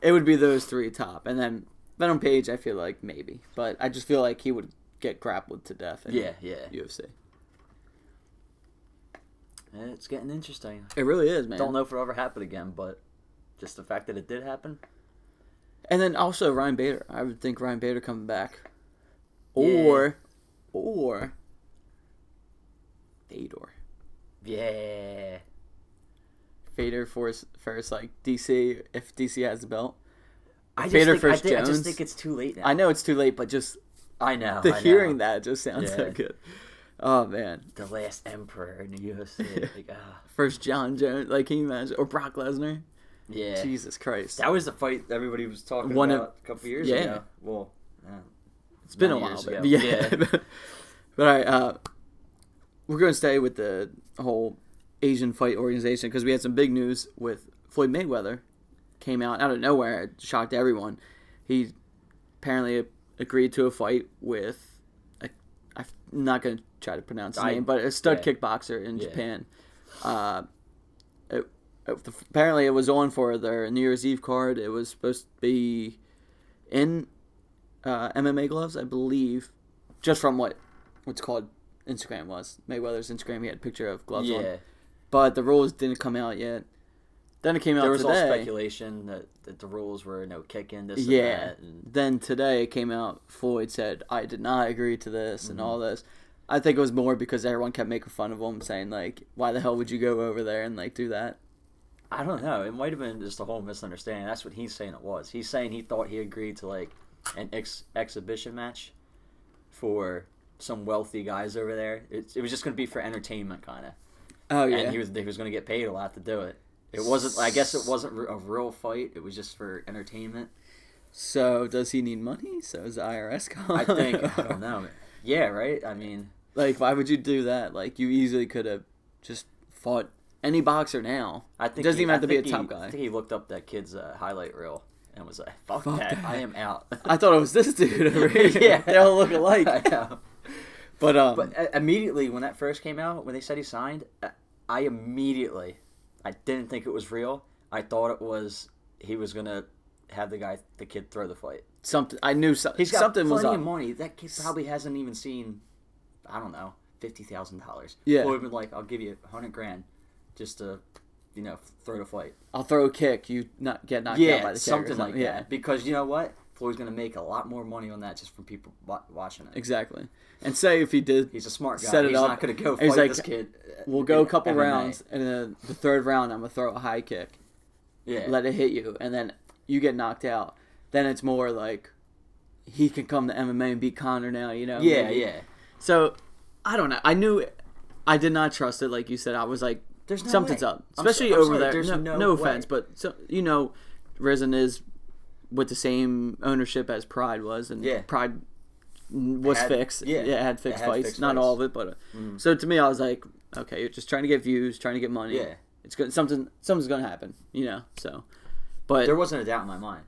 Speaker 1: it would be those three top, and then Venom Page. I feel like maybe, but I just feel like he would get grappled to death. In
Speaker 2: Yeah, yeah.
Speaker 1: UFC.
Speaker 2: It's getting interesting.
Speaker 1: It really is, man.
Speaker 2: Don't know if it'll ever happen again, but just the fact that it did happen.
Speaker 1: And then also Ryan Bader. I would think Ryan Bader coming back,
Speaker 2: Yeah.
Speaker 1: or, or Fedor.
Speaker 2: Yeah.
Speaker 1: Fedor first, first like DC. If DC has the belt,
Speaker 2: I just,
Speaker 1: Vader
Speaker 2: think, I, think, I just think it's too late now.
Speaker 1: I know it's too late, but just
Speaker 2: I know.
Speaker 1: the
Speaker 2: I know.
Speaker 1: hearing that just sounds so good. Oh man,
Speaker 2: The last emperor in the UFC. like, ah,
Speaker 1: first Jon Jones. Like, can you imagine? Or Brock Lesnar?
Speaker 2: yeah.
Speaker 1: Jesus Christ.
Speaker 2: That was the fight everybody was talking
Speaker 1: One of-
Speaker 2: about a couple years
Speaker 1: yeah.
Speaker 2: ago. Well, yeah.
Speaker 1: It's been a while, but yeah.
Speaker 2: Yeah.
Speaker 1: but all right, uh, we're going to stay with the whole Asian fight organization because we had some big news with Floyd Mayweather. Came out out of nowhere, it shocked everyone. He apparently agreed to a fight with, a, I'm not going to try to pronounce his
Speaker 2: I-
Speaker 1: name, but a stud
Speaker 2: yeah.
Speaker 1: kickboxer in
Speaker 2: Yeah.
Speaker 1: Japan. Uh, it, it- apparently, it was on for their New Year's Eve card. It was supposed to be in uh, MMA gloves, I believe, just from what what's called Instagram was Mayweather's Instagram. He had a picture of gloves on,
Speaker 2: Yeah.
Speaker 1: but the rules didn't come out yet. Then it came out
Speaker 2: There was all speculation that, that the rules were no kicking, this
Speaker 1: yeah.
Speaker 2: and that. And
Speaker 1: Then today it came out. Floyd said, "I did not agree to this and
Speaker 2: Mm-hmm.
Speaker 1: all this." I think it was more because everyone kept making fun of him, saying like, "Why the hell would you go over there and like do that?"
Speaker 2: I don't know. It might have been just a whole misunderstanding. That's what he's saying it was. He's saying he thought he agreed to like an ex- exhibition match for some wealthy guys over there. It, it was just going to be for entertainment, kind of.
Speaker 1: Oh yeah,
Speaker 2: And he was he was going to get paid a lot to do it. It wasn't. I guess it wasn't a real fight. It was just for entertainment.
Speaker 1: so does he need money? So is the IRS calling?
Speaker 2: I think. I don't know. Yeah. Right. I mean.
Speaker 1: Like, why would you do that? Like, you easily could have just fought any boxer now.
Speaker 2: I think
Speaker 1: it doesn't
Speaker 2: he-
Speaker 1: even
Speaker 2: I
Speaker 1: have to be a top
Speaker 2: he-
Speaker 1: guy.
Speaker 2: I think he looked up that kid's uh, highlight reel and was like, "Fuck,
Speaker 1: Fuck
Speaker 2: that.
Speaker 1: that.
Speaker 2: I am out."
Speaker 1: I thought it was this dude over here.
Speaker 2: Yeah.
Speaker 1: they all look alike.
Speaker 2: I.
Speaker 1: But um,
Speaker 2: But uh, immediately when that first came out, when they said he signed, uh, I immediately, I didn't think it was real. I thought it was he was gonna have the guy, the kid, throw the fight.
Speaker 1: something I knew so,
Speaker 2: He's got
Speaker 1: something
Speaker 2: plenty
Speaker 1: was up.
Speaker 2: of money. That kid probably hasn't even seen, I don't know, fifty thousand dollars.
Speaker 1: Yeah.
Speaker 2: Floyd been like, I'll give you a hundred grand, just to, you know, throw the fight.
Speaker 1: I'll throw a kick. You not get knocked out
Speaker 2: Yeah,
Speaker 1: by the kick or
Speaker 2: something like
Speaker 1: Yeah,
Speaker 2: that. Because you know what, Floyd's gonna make a lot more money on that just from people wa- watching it.
Speaker 1: exactly. And say if he did,
Speaker 2: He's a smart guy.
Speaker 1: Set it
Speaker 2: He's
Speaker 1: up.
Speaker 2: not gonna go
Speaker 1: He's
Speaker 2: fight
Speaker 1: like,
Speaker 2: this kid.
Speaker 1: we'll go a couple
Speaker 2: MMA.
Speaker 1: rounds, and then the third round I'm gonna throw a high kick,
Speaker 2: Yeah.
Speaker 1: let it hit you, and then you get knocked out. Then it's more like he can come to MMA and beat Conor now. You know?
Speaker 2: yeah,
Speaker 1: maybe.
Speaker 2: yeah.
Speaker 1: So I don't know. I knew I did not trust it. Like you said, I was like,
Speaker 2: There's no
Speaker 1: something's
Speaker 2: way.
Speaker 1: up, especially
Speaker 2: I'm
Speaker 1: over
Speaker 2: sorry,
Speaker 1: there.
Speaker 2: there's
Speaker 1: No,
Speaker 2: no
Speaker 1: no offense, but so, you know, Rizin is with the same ownership as Pride was, and
Speaker 2: Yeah.
Speaker 1: Pride was
Speaker 2: Had-
Speaker 1: fixed.
Speaker 2: yeah,
Speaker 1: Yeah, it had
Speaker 2: it
Speaker 1: fixed
Speaker 2: had
Speaker 1: fights,
Speaker 2: fixed
Speaker 1: not
Speaker 2: fights.
Speaker 1: all of it, but uh,
Speaker 2: Mm.
Speaker 1: so to me, I was like, okay, you're just trying to get views, trying to get money.
Speaker 2: Yeah.
Speaker 1: it's good. Something, something's gonna happen, you know. So, but
Speaker 2: There wasn't a doubt in my mind.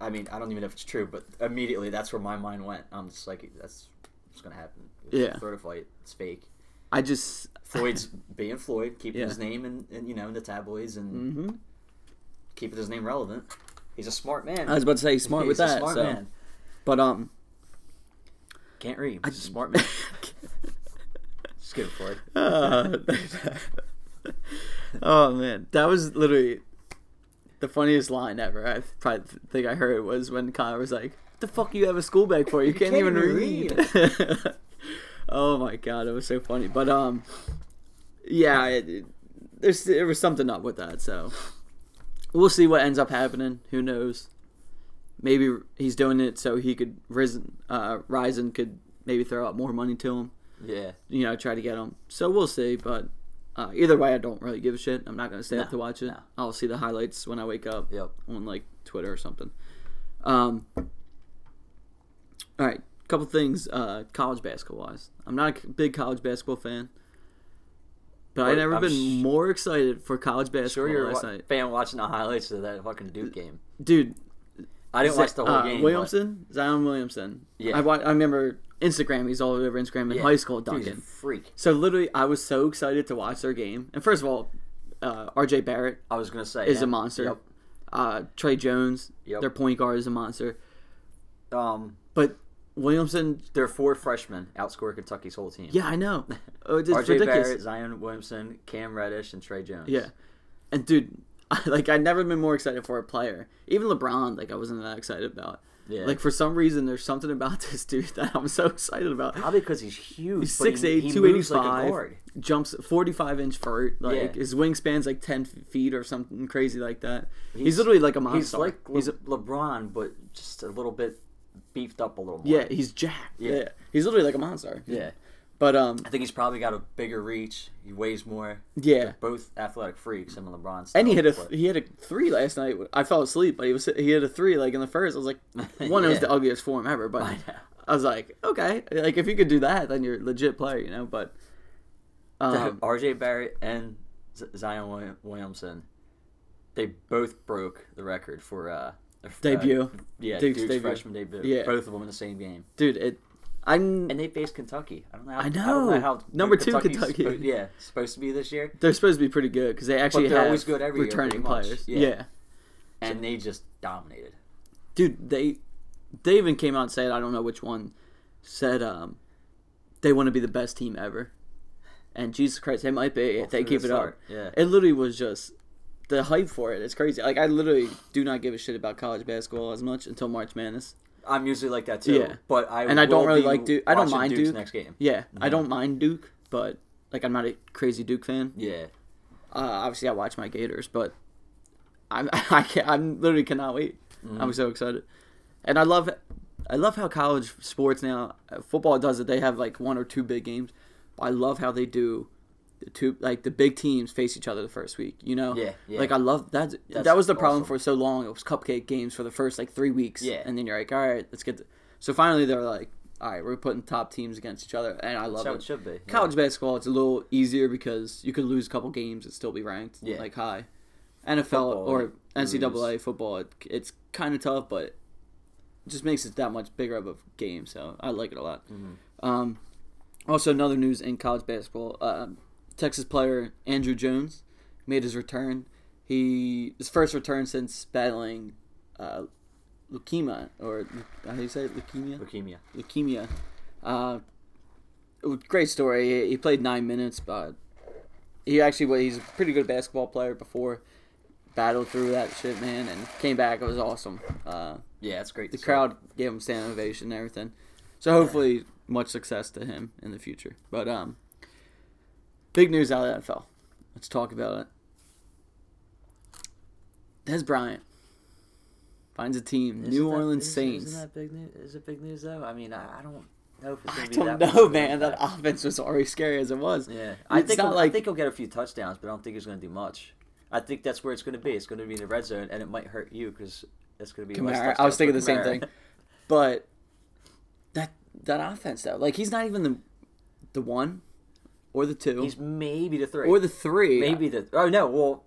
Speaker 2: I mean, I don't even know if it's true, but immediately that's where my mind went. I'm just like, that's what's gonna happen.
Speaker 1: Yeah.
Speaker 2: Throw the fight. It's fake.
Speaker 1: I just
Speaker 2: Floyd's being Floyd, keeping
Speaker 1: Yeah.
Speaker 2: his name and you know, in the tabloids and
Speaker 1: hmm
Speaker 2: keeping his name relevant. He's a smart man.
Speaker 1: I was about to say he's smart with
Speaker 2: He's a
Speaker 1: that.
Speaker 2: smart
Speaker 1: so.
Speaker 2: man.
Speaker 1: But um,
Speaker 2: Can't read. He's a smart man. Just kidding, Floyd.
Speaker 1: Uh, oh man, that was literally the funniest line ever. I probably think I heard was when Conor was like, "The fuck you have a school bag for? You, can't,
Speaker 2: can't
Speaker 1: even
Speaker 2: even
Speaker 1: read." oh my god, it was so funny. But um, yeah, it, it- there's there was something up with that. So we'll see what ends up happening. Who knows? Maybe he's doing it so he could Rizin uh, Rizin could maybe throw out more money to him
Speaker 2: Yeah.
Speaker 1: you know, try to get him. So we'll see. But uh, either way, I don't really give a shit. I'm not gonna stay up
Speaker 2: No,
Speaker 1: to watch it.
Speaker 2: no.
Speaker 1: I'll see the highlights when I wake up
Speaker 2: Yep.
Speaker 1: on like Twitter or something. Um. All right, couple things. Uh, college basketball wise, I'm not a big college basketball fan, but I've
Speaker 2: Well,
Speaker 1: never
Speaker 2: I'm
Speaker 1: been
Speaker 2: sh-
Speaker 1: more excited for college basketball Sure,
Speaker 2: you're a
Speaker 1: last
Speaker 2: wa-
Speaker 1: night,
Speaker 2: fan watching the highlights of that fucking Duke game.
Speaker 1: dude.
Speaker 2: I didn't watch the whole
Speaker 1: uh,
Speaker 2: game. but-
Speaker 1: Williamson, Zion Williamson.
Speaker 2: Yeah.
Speaker 1: I, wa- I remember Instagram. He's all over Instagram in
Speaker 2: Yeah.
Speaker 1: high school
Speaker 2: a freak.
Speaker 1: So literally, I was so excited to watch their game. And first of all, uh, R.J. Barrett
Speaker 2: I was gonna say
Speaker 1: is a monster.
Speaker 2: Yep.
Speaker 1: Uh, Tre Jones,
Speaker 2: Yep.
Speaker 1: their point guard, is a monster.
Speaker 2: Um,
Speaker 1: But Williamson,
Speaker 2: their four freshmen outscored Kentucky's whole team.
Speaker 1: yeah, I know. Oh, it's
Speaker 2: R.J.
Speaker 1: ridiculous.
Speaker 2: Barrett, Zion Williamson, Cam Reddish, and Tre Jones.
Speaker 1: Yeah, and dude, like I've never been more excited for a player. Even LeBron, like I wasn't that excited about.
Speaker 2: Yeah.
Speaker 1: Like for some reason, there's something about this dude that I'm so excited about.
Speaker 2: Probably because he's huge.
Speaker 1: He's
Speaker 2: but he-
Speaker 1: 6'8",
Speaker 2: he like
Speaker 1: 285.
Speaker 2: guard.
Speaker 1: Jumps 45 inch vert. Like
Speaker 2: Yeah.
Speaker 1: his wingspan's like 10 feet or something crazy like that. He's,
Speaker 2: He's-
Speaker 1: literally like a monster.
Speaker 2: He's like Le-
Speaker 1: he's a,
Speaker 2: LeBron, but just a little bit beefed up a little more.
Speaker 1: yeah, he's jacked. Yeah.
Speaker 2: Yeah.
Speaker 1: he's literally like a monster.
Speaker 2: Yeah.
Speaker 1: But um,
Speaker 2: I think he's probably got a bigger reach. He weighs more.
Speaker 1: yeah.
Speaker 2: Both athletic freaks, him and LeBron.
Speaker 1: And he hit a
Speaker 2: but-
Speaker 1: he hit a three last night. I fell asleep, but he was he hit a three like in the first. I was like, one, it was the ugliest form ever. But
Speaker 2: I.
Speaker 1: I was like, okay, like if you could do that, then you're a legit player, you know. But um,
Speaker 2: R.J. Barrett and Zion William- Williamson, they both broke the record for uh, uh,
Speaker 1: Debut.
Speaker 2: yeah,
Speaker 1: Duke's
Speaker 2: Duke's,
Speaker 1: debut.
Speaker 2: freshman debut.
Speaker 1: Yeah.
Speaker 2: both of them in the same game,
Speaker 1: dude, it. I'm.
Speaker 2: and they faced Kentucky. I don't know. How,
Speaker 1: I
Speaker 2: I don't
Speaker 1: know.
Speaker 2: know how
Speaker 1: Number two Kentucky.
Speaker 2: supposed- yeah, supposed to be this year,
Speaker 1: They're supposed to be pretty good because they actually have
Speaker 2: always good every year,
Speaker 1: returning
Speaker 2: much.
Speaker 1: players.
Speaker 2: Yeah.
Speaker 1: yeah,
Speaker 2: and they just dominated.
Speaker 1: dude, they they even came out and said I don't know which one said um they want to be the best team ever, and Jesus Christ, they might be if they keep
Speaker 2: the
Speaker 1: it up.
Speaker 2: Yeah.
Speaker 1: It literally was just the hype for it. It's crazy. Like I literally do not give a shit about college basketball as much until March Madness.
Speaker 2: I'm usually like that too.
Speaker 1: Yeah.
Speaker 2: But I
Speaker 1: And I don't really like Duke- I don't mind
Speaker 2: Duke's
Speaker 1: Duke.
Speaker 2: next game.
Speaker 1: Yeah, I don't mind Duke, but like I'm not a crazy Duke fan.
Speaker 2: Yeah.
Speaker 1: Uh, obviously, I watch my Gators, but I'm I can't, I'm literally cannot wait.
Speaker 2: Mm-hmm.
Speaker 1: I'm so excited, and I love I love how college sports now uh, football does it. They have like one or two big games. I love how they do the two like the big teams face each other the first week. You know,
Speaker 2: Yeah, yeah.
Speaker 1: Like I love that.
Speaker 2: That's
Speaker 1: that was the problem
Speaker 2: awesome.
Speaker 1: for so long. It was cupcake games for the first like three weeks.
Speaker 2: Yeah.
Speaker 1: and then you're like, all right, let's get. The... So finally, they're like, all right, we're putting top teams against each other, and I love
Speaker 2: That's
Speaker 1: it.
Speaker 2: it should be. Yeah.
Speaker 1: College basketball, it's a little easier because you could lose a couple games and still be ranked
Speaker 2: Yeah.
Speaker 1: like high. NFL
Speaker 2: Football,
Speaker 1: or NCAA football, it, it's kind of tough, but it just makes it that much bigger of a game. So I like it a lot.
Speaker 2: Mm-hmm.
Speaker 1: Um, also, another news in college basketball: uh, Texas player Andrew Jones made his return. He his first return since battling uh, leukemia, or how do you say it? leukemia?
Speaker 2: Leukemia.
Speaker 1: leukemia. Uh, it was a great story. He, he played nine minutes, but he actually was. He's a pretty good basketball player before. Battled through that shit, man, and came back. It was awesome. Uh,
Speaker 2: Yeah, it's great.
Speaker 1: the
Speaker 2: see.
Speaker 1: crowd gave him standing ovation and everything. So hopefully, much success to him in the future. But um, big news out of the NFL. Let's talk about it. Dez Bryant finds a team,
Speaker 2: Isn't
Speaker 1: New Orleans Saints.
Speaker 2: Isn't that big news? Is it big news though? I mean, I, I don't know if it's
Speaker 1: I
Speaker 2: gonna be
Speaker 1: don't
Speaker 2: that
Speaker 1: know, man. That offense was already scary as it was.
Speaker 2: Yeah, I
Speaker 1: It's
Speaker 2: think
Speaker 1: not
Speaker 2: he'll,
Speaker 1: like-
Speaker 2: I think he'll get a few touchdowns, but I don't think he's going to do much. I think that's where it's going to be. It's going to be in the red zone, and it might hurt you because it's going to be. less
Speaker 1: Kamara. I was thinking the same thing. But that that offense though, like he's not even the the one or the two
Speaker 2: He's maybe the three,
Speaker 1: or the three.
Speaker 2: maybe the. Oh no, well,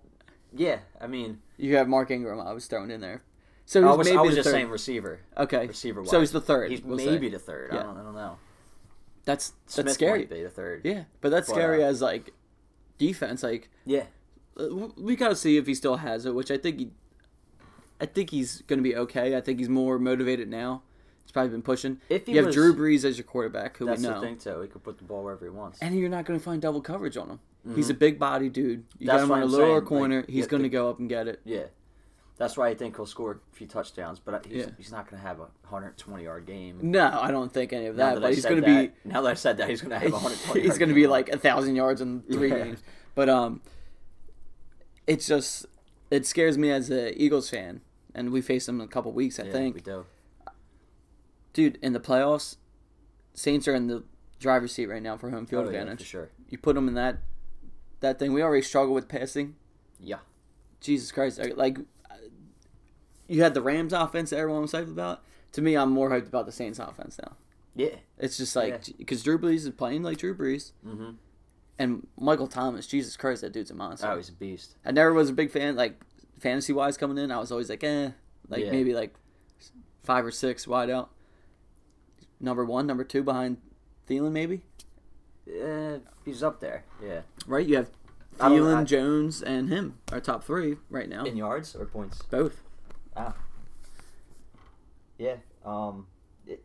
Speaker 2: yeah. I mean,
Speaker 1: you have Mark Ingram. I was thrown in there. So
Speaker 2: I
Speaker 1: he's
Speaker 2: was,
Speaker 1: maybe
Speaker 2: I was
Speaker 1: the
Speaker 2: just
Speaker 1: third.
Speaker 2: saying receiver,
Speaker 1: okay.
Speaker 2: receiver.
Speaker 1: So he's the third.
Speaker 2: He's
Speaker 1: we'll say.
Speaker 2: maybe the third.
Speaker 1: Yeah.
Speaker 2: I don't. I don't know.
Speaker 1: That's that's
Speaker 2: Smith
Speaker 1: scary.
Speaker 2: might be the third.
Speaker 1: Yeah, but that's
Speaker 2: But,
Speaker 1: scary
Speaker 2: uh,
Speaker 1: as like defense. Like
Speaker 2: Yeah.
Speaker 1: uh, we gotta see if he still has it, which I think he. I think he's gonna be okay. I think he's more motivated now. He's probably been pushing.
Speaker 2: If
Speaker 1: you have
Speaker 2: was-
Speaker 1: Drew Brees as your quarterback, who
Speaker 2: That's
Speaker 1: we know, the
Speaker 2: thing too. He could put the ball wherever he wants.
Speaker 1: and you're not going to find double coverage on him. He's a big body dude. You
Speaker 2: Mm-hmm. That's
Speaker 1: got him on a lower
Speaker 2: saying, like,
Speaker 1: corner. he's going to go up and get it.
Speaker 2: Yeah. That's why I think he'll score a few touchdowns, but he's,
Speaker 1: Yeah.
Speaker 2: he's not going to have a 120 yard game.
Speaker 1: No, I don't think any of that.
Speaker 2: that
Speaker 1: but
Speaker 2: I
Speaker 1: he's going to be.
Speaker 2: now that I said that, he's going to have a 120.
Speaker 1: he's going to be like a thousand yards in three
Speaker 2: Yeah.
Speaker 1: games. But um, it's just it scares me as a Eagles fan, and we face them in a couple weeks. I
Speaker 2: yeah,
Speaker 1: think,
Speaker 2: we do.
Speaker 1: Dude, in the playoffs, Saints are in the driver's seat right now for home field
Speaker 2: Oh, yeah,
Speaker 1: advantage.
Speaker 2: for sure.
Speaker 1: You put them in that that thing. We already struggle with passing.
Speaker 2: Yeah.
Speaker 1: Jesus Christ! Like, you had the Rams offense that everyone was hyped about. To me, I'm more hyped about the Saints offense now.
Speaker 2: Yeah.
Speaker 1: It's just like because Drew Brees is playing like Drew Brees,
Speaker 2: Mm-hmm.
Speaker 1: and Michael Thomas. Jesus Christ, that dude's a monster.
Speaker 2: Oh, he's a beast.
Speaker 1: I never was a big fan, like fantasy wise coming in. I was always like, eh, like
Speaker 2: Yeah.
Speaker 1: maybe like five or six wide out. Number one, number two behind Thielen, maybe.
Speaker 2: Eh, he's up there. Yeah.
Speaker 1: Right? You have
Speaker 2: I don't-
Speaker 1: Thielen,
Speaker 2: I-
Speaker 1: Jones, and him are top three right now.
Speaker 2: In yards or points?
Speaker 1: Both. Ah.
Speaker 2: Yeah. Um. It,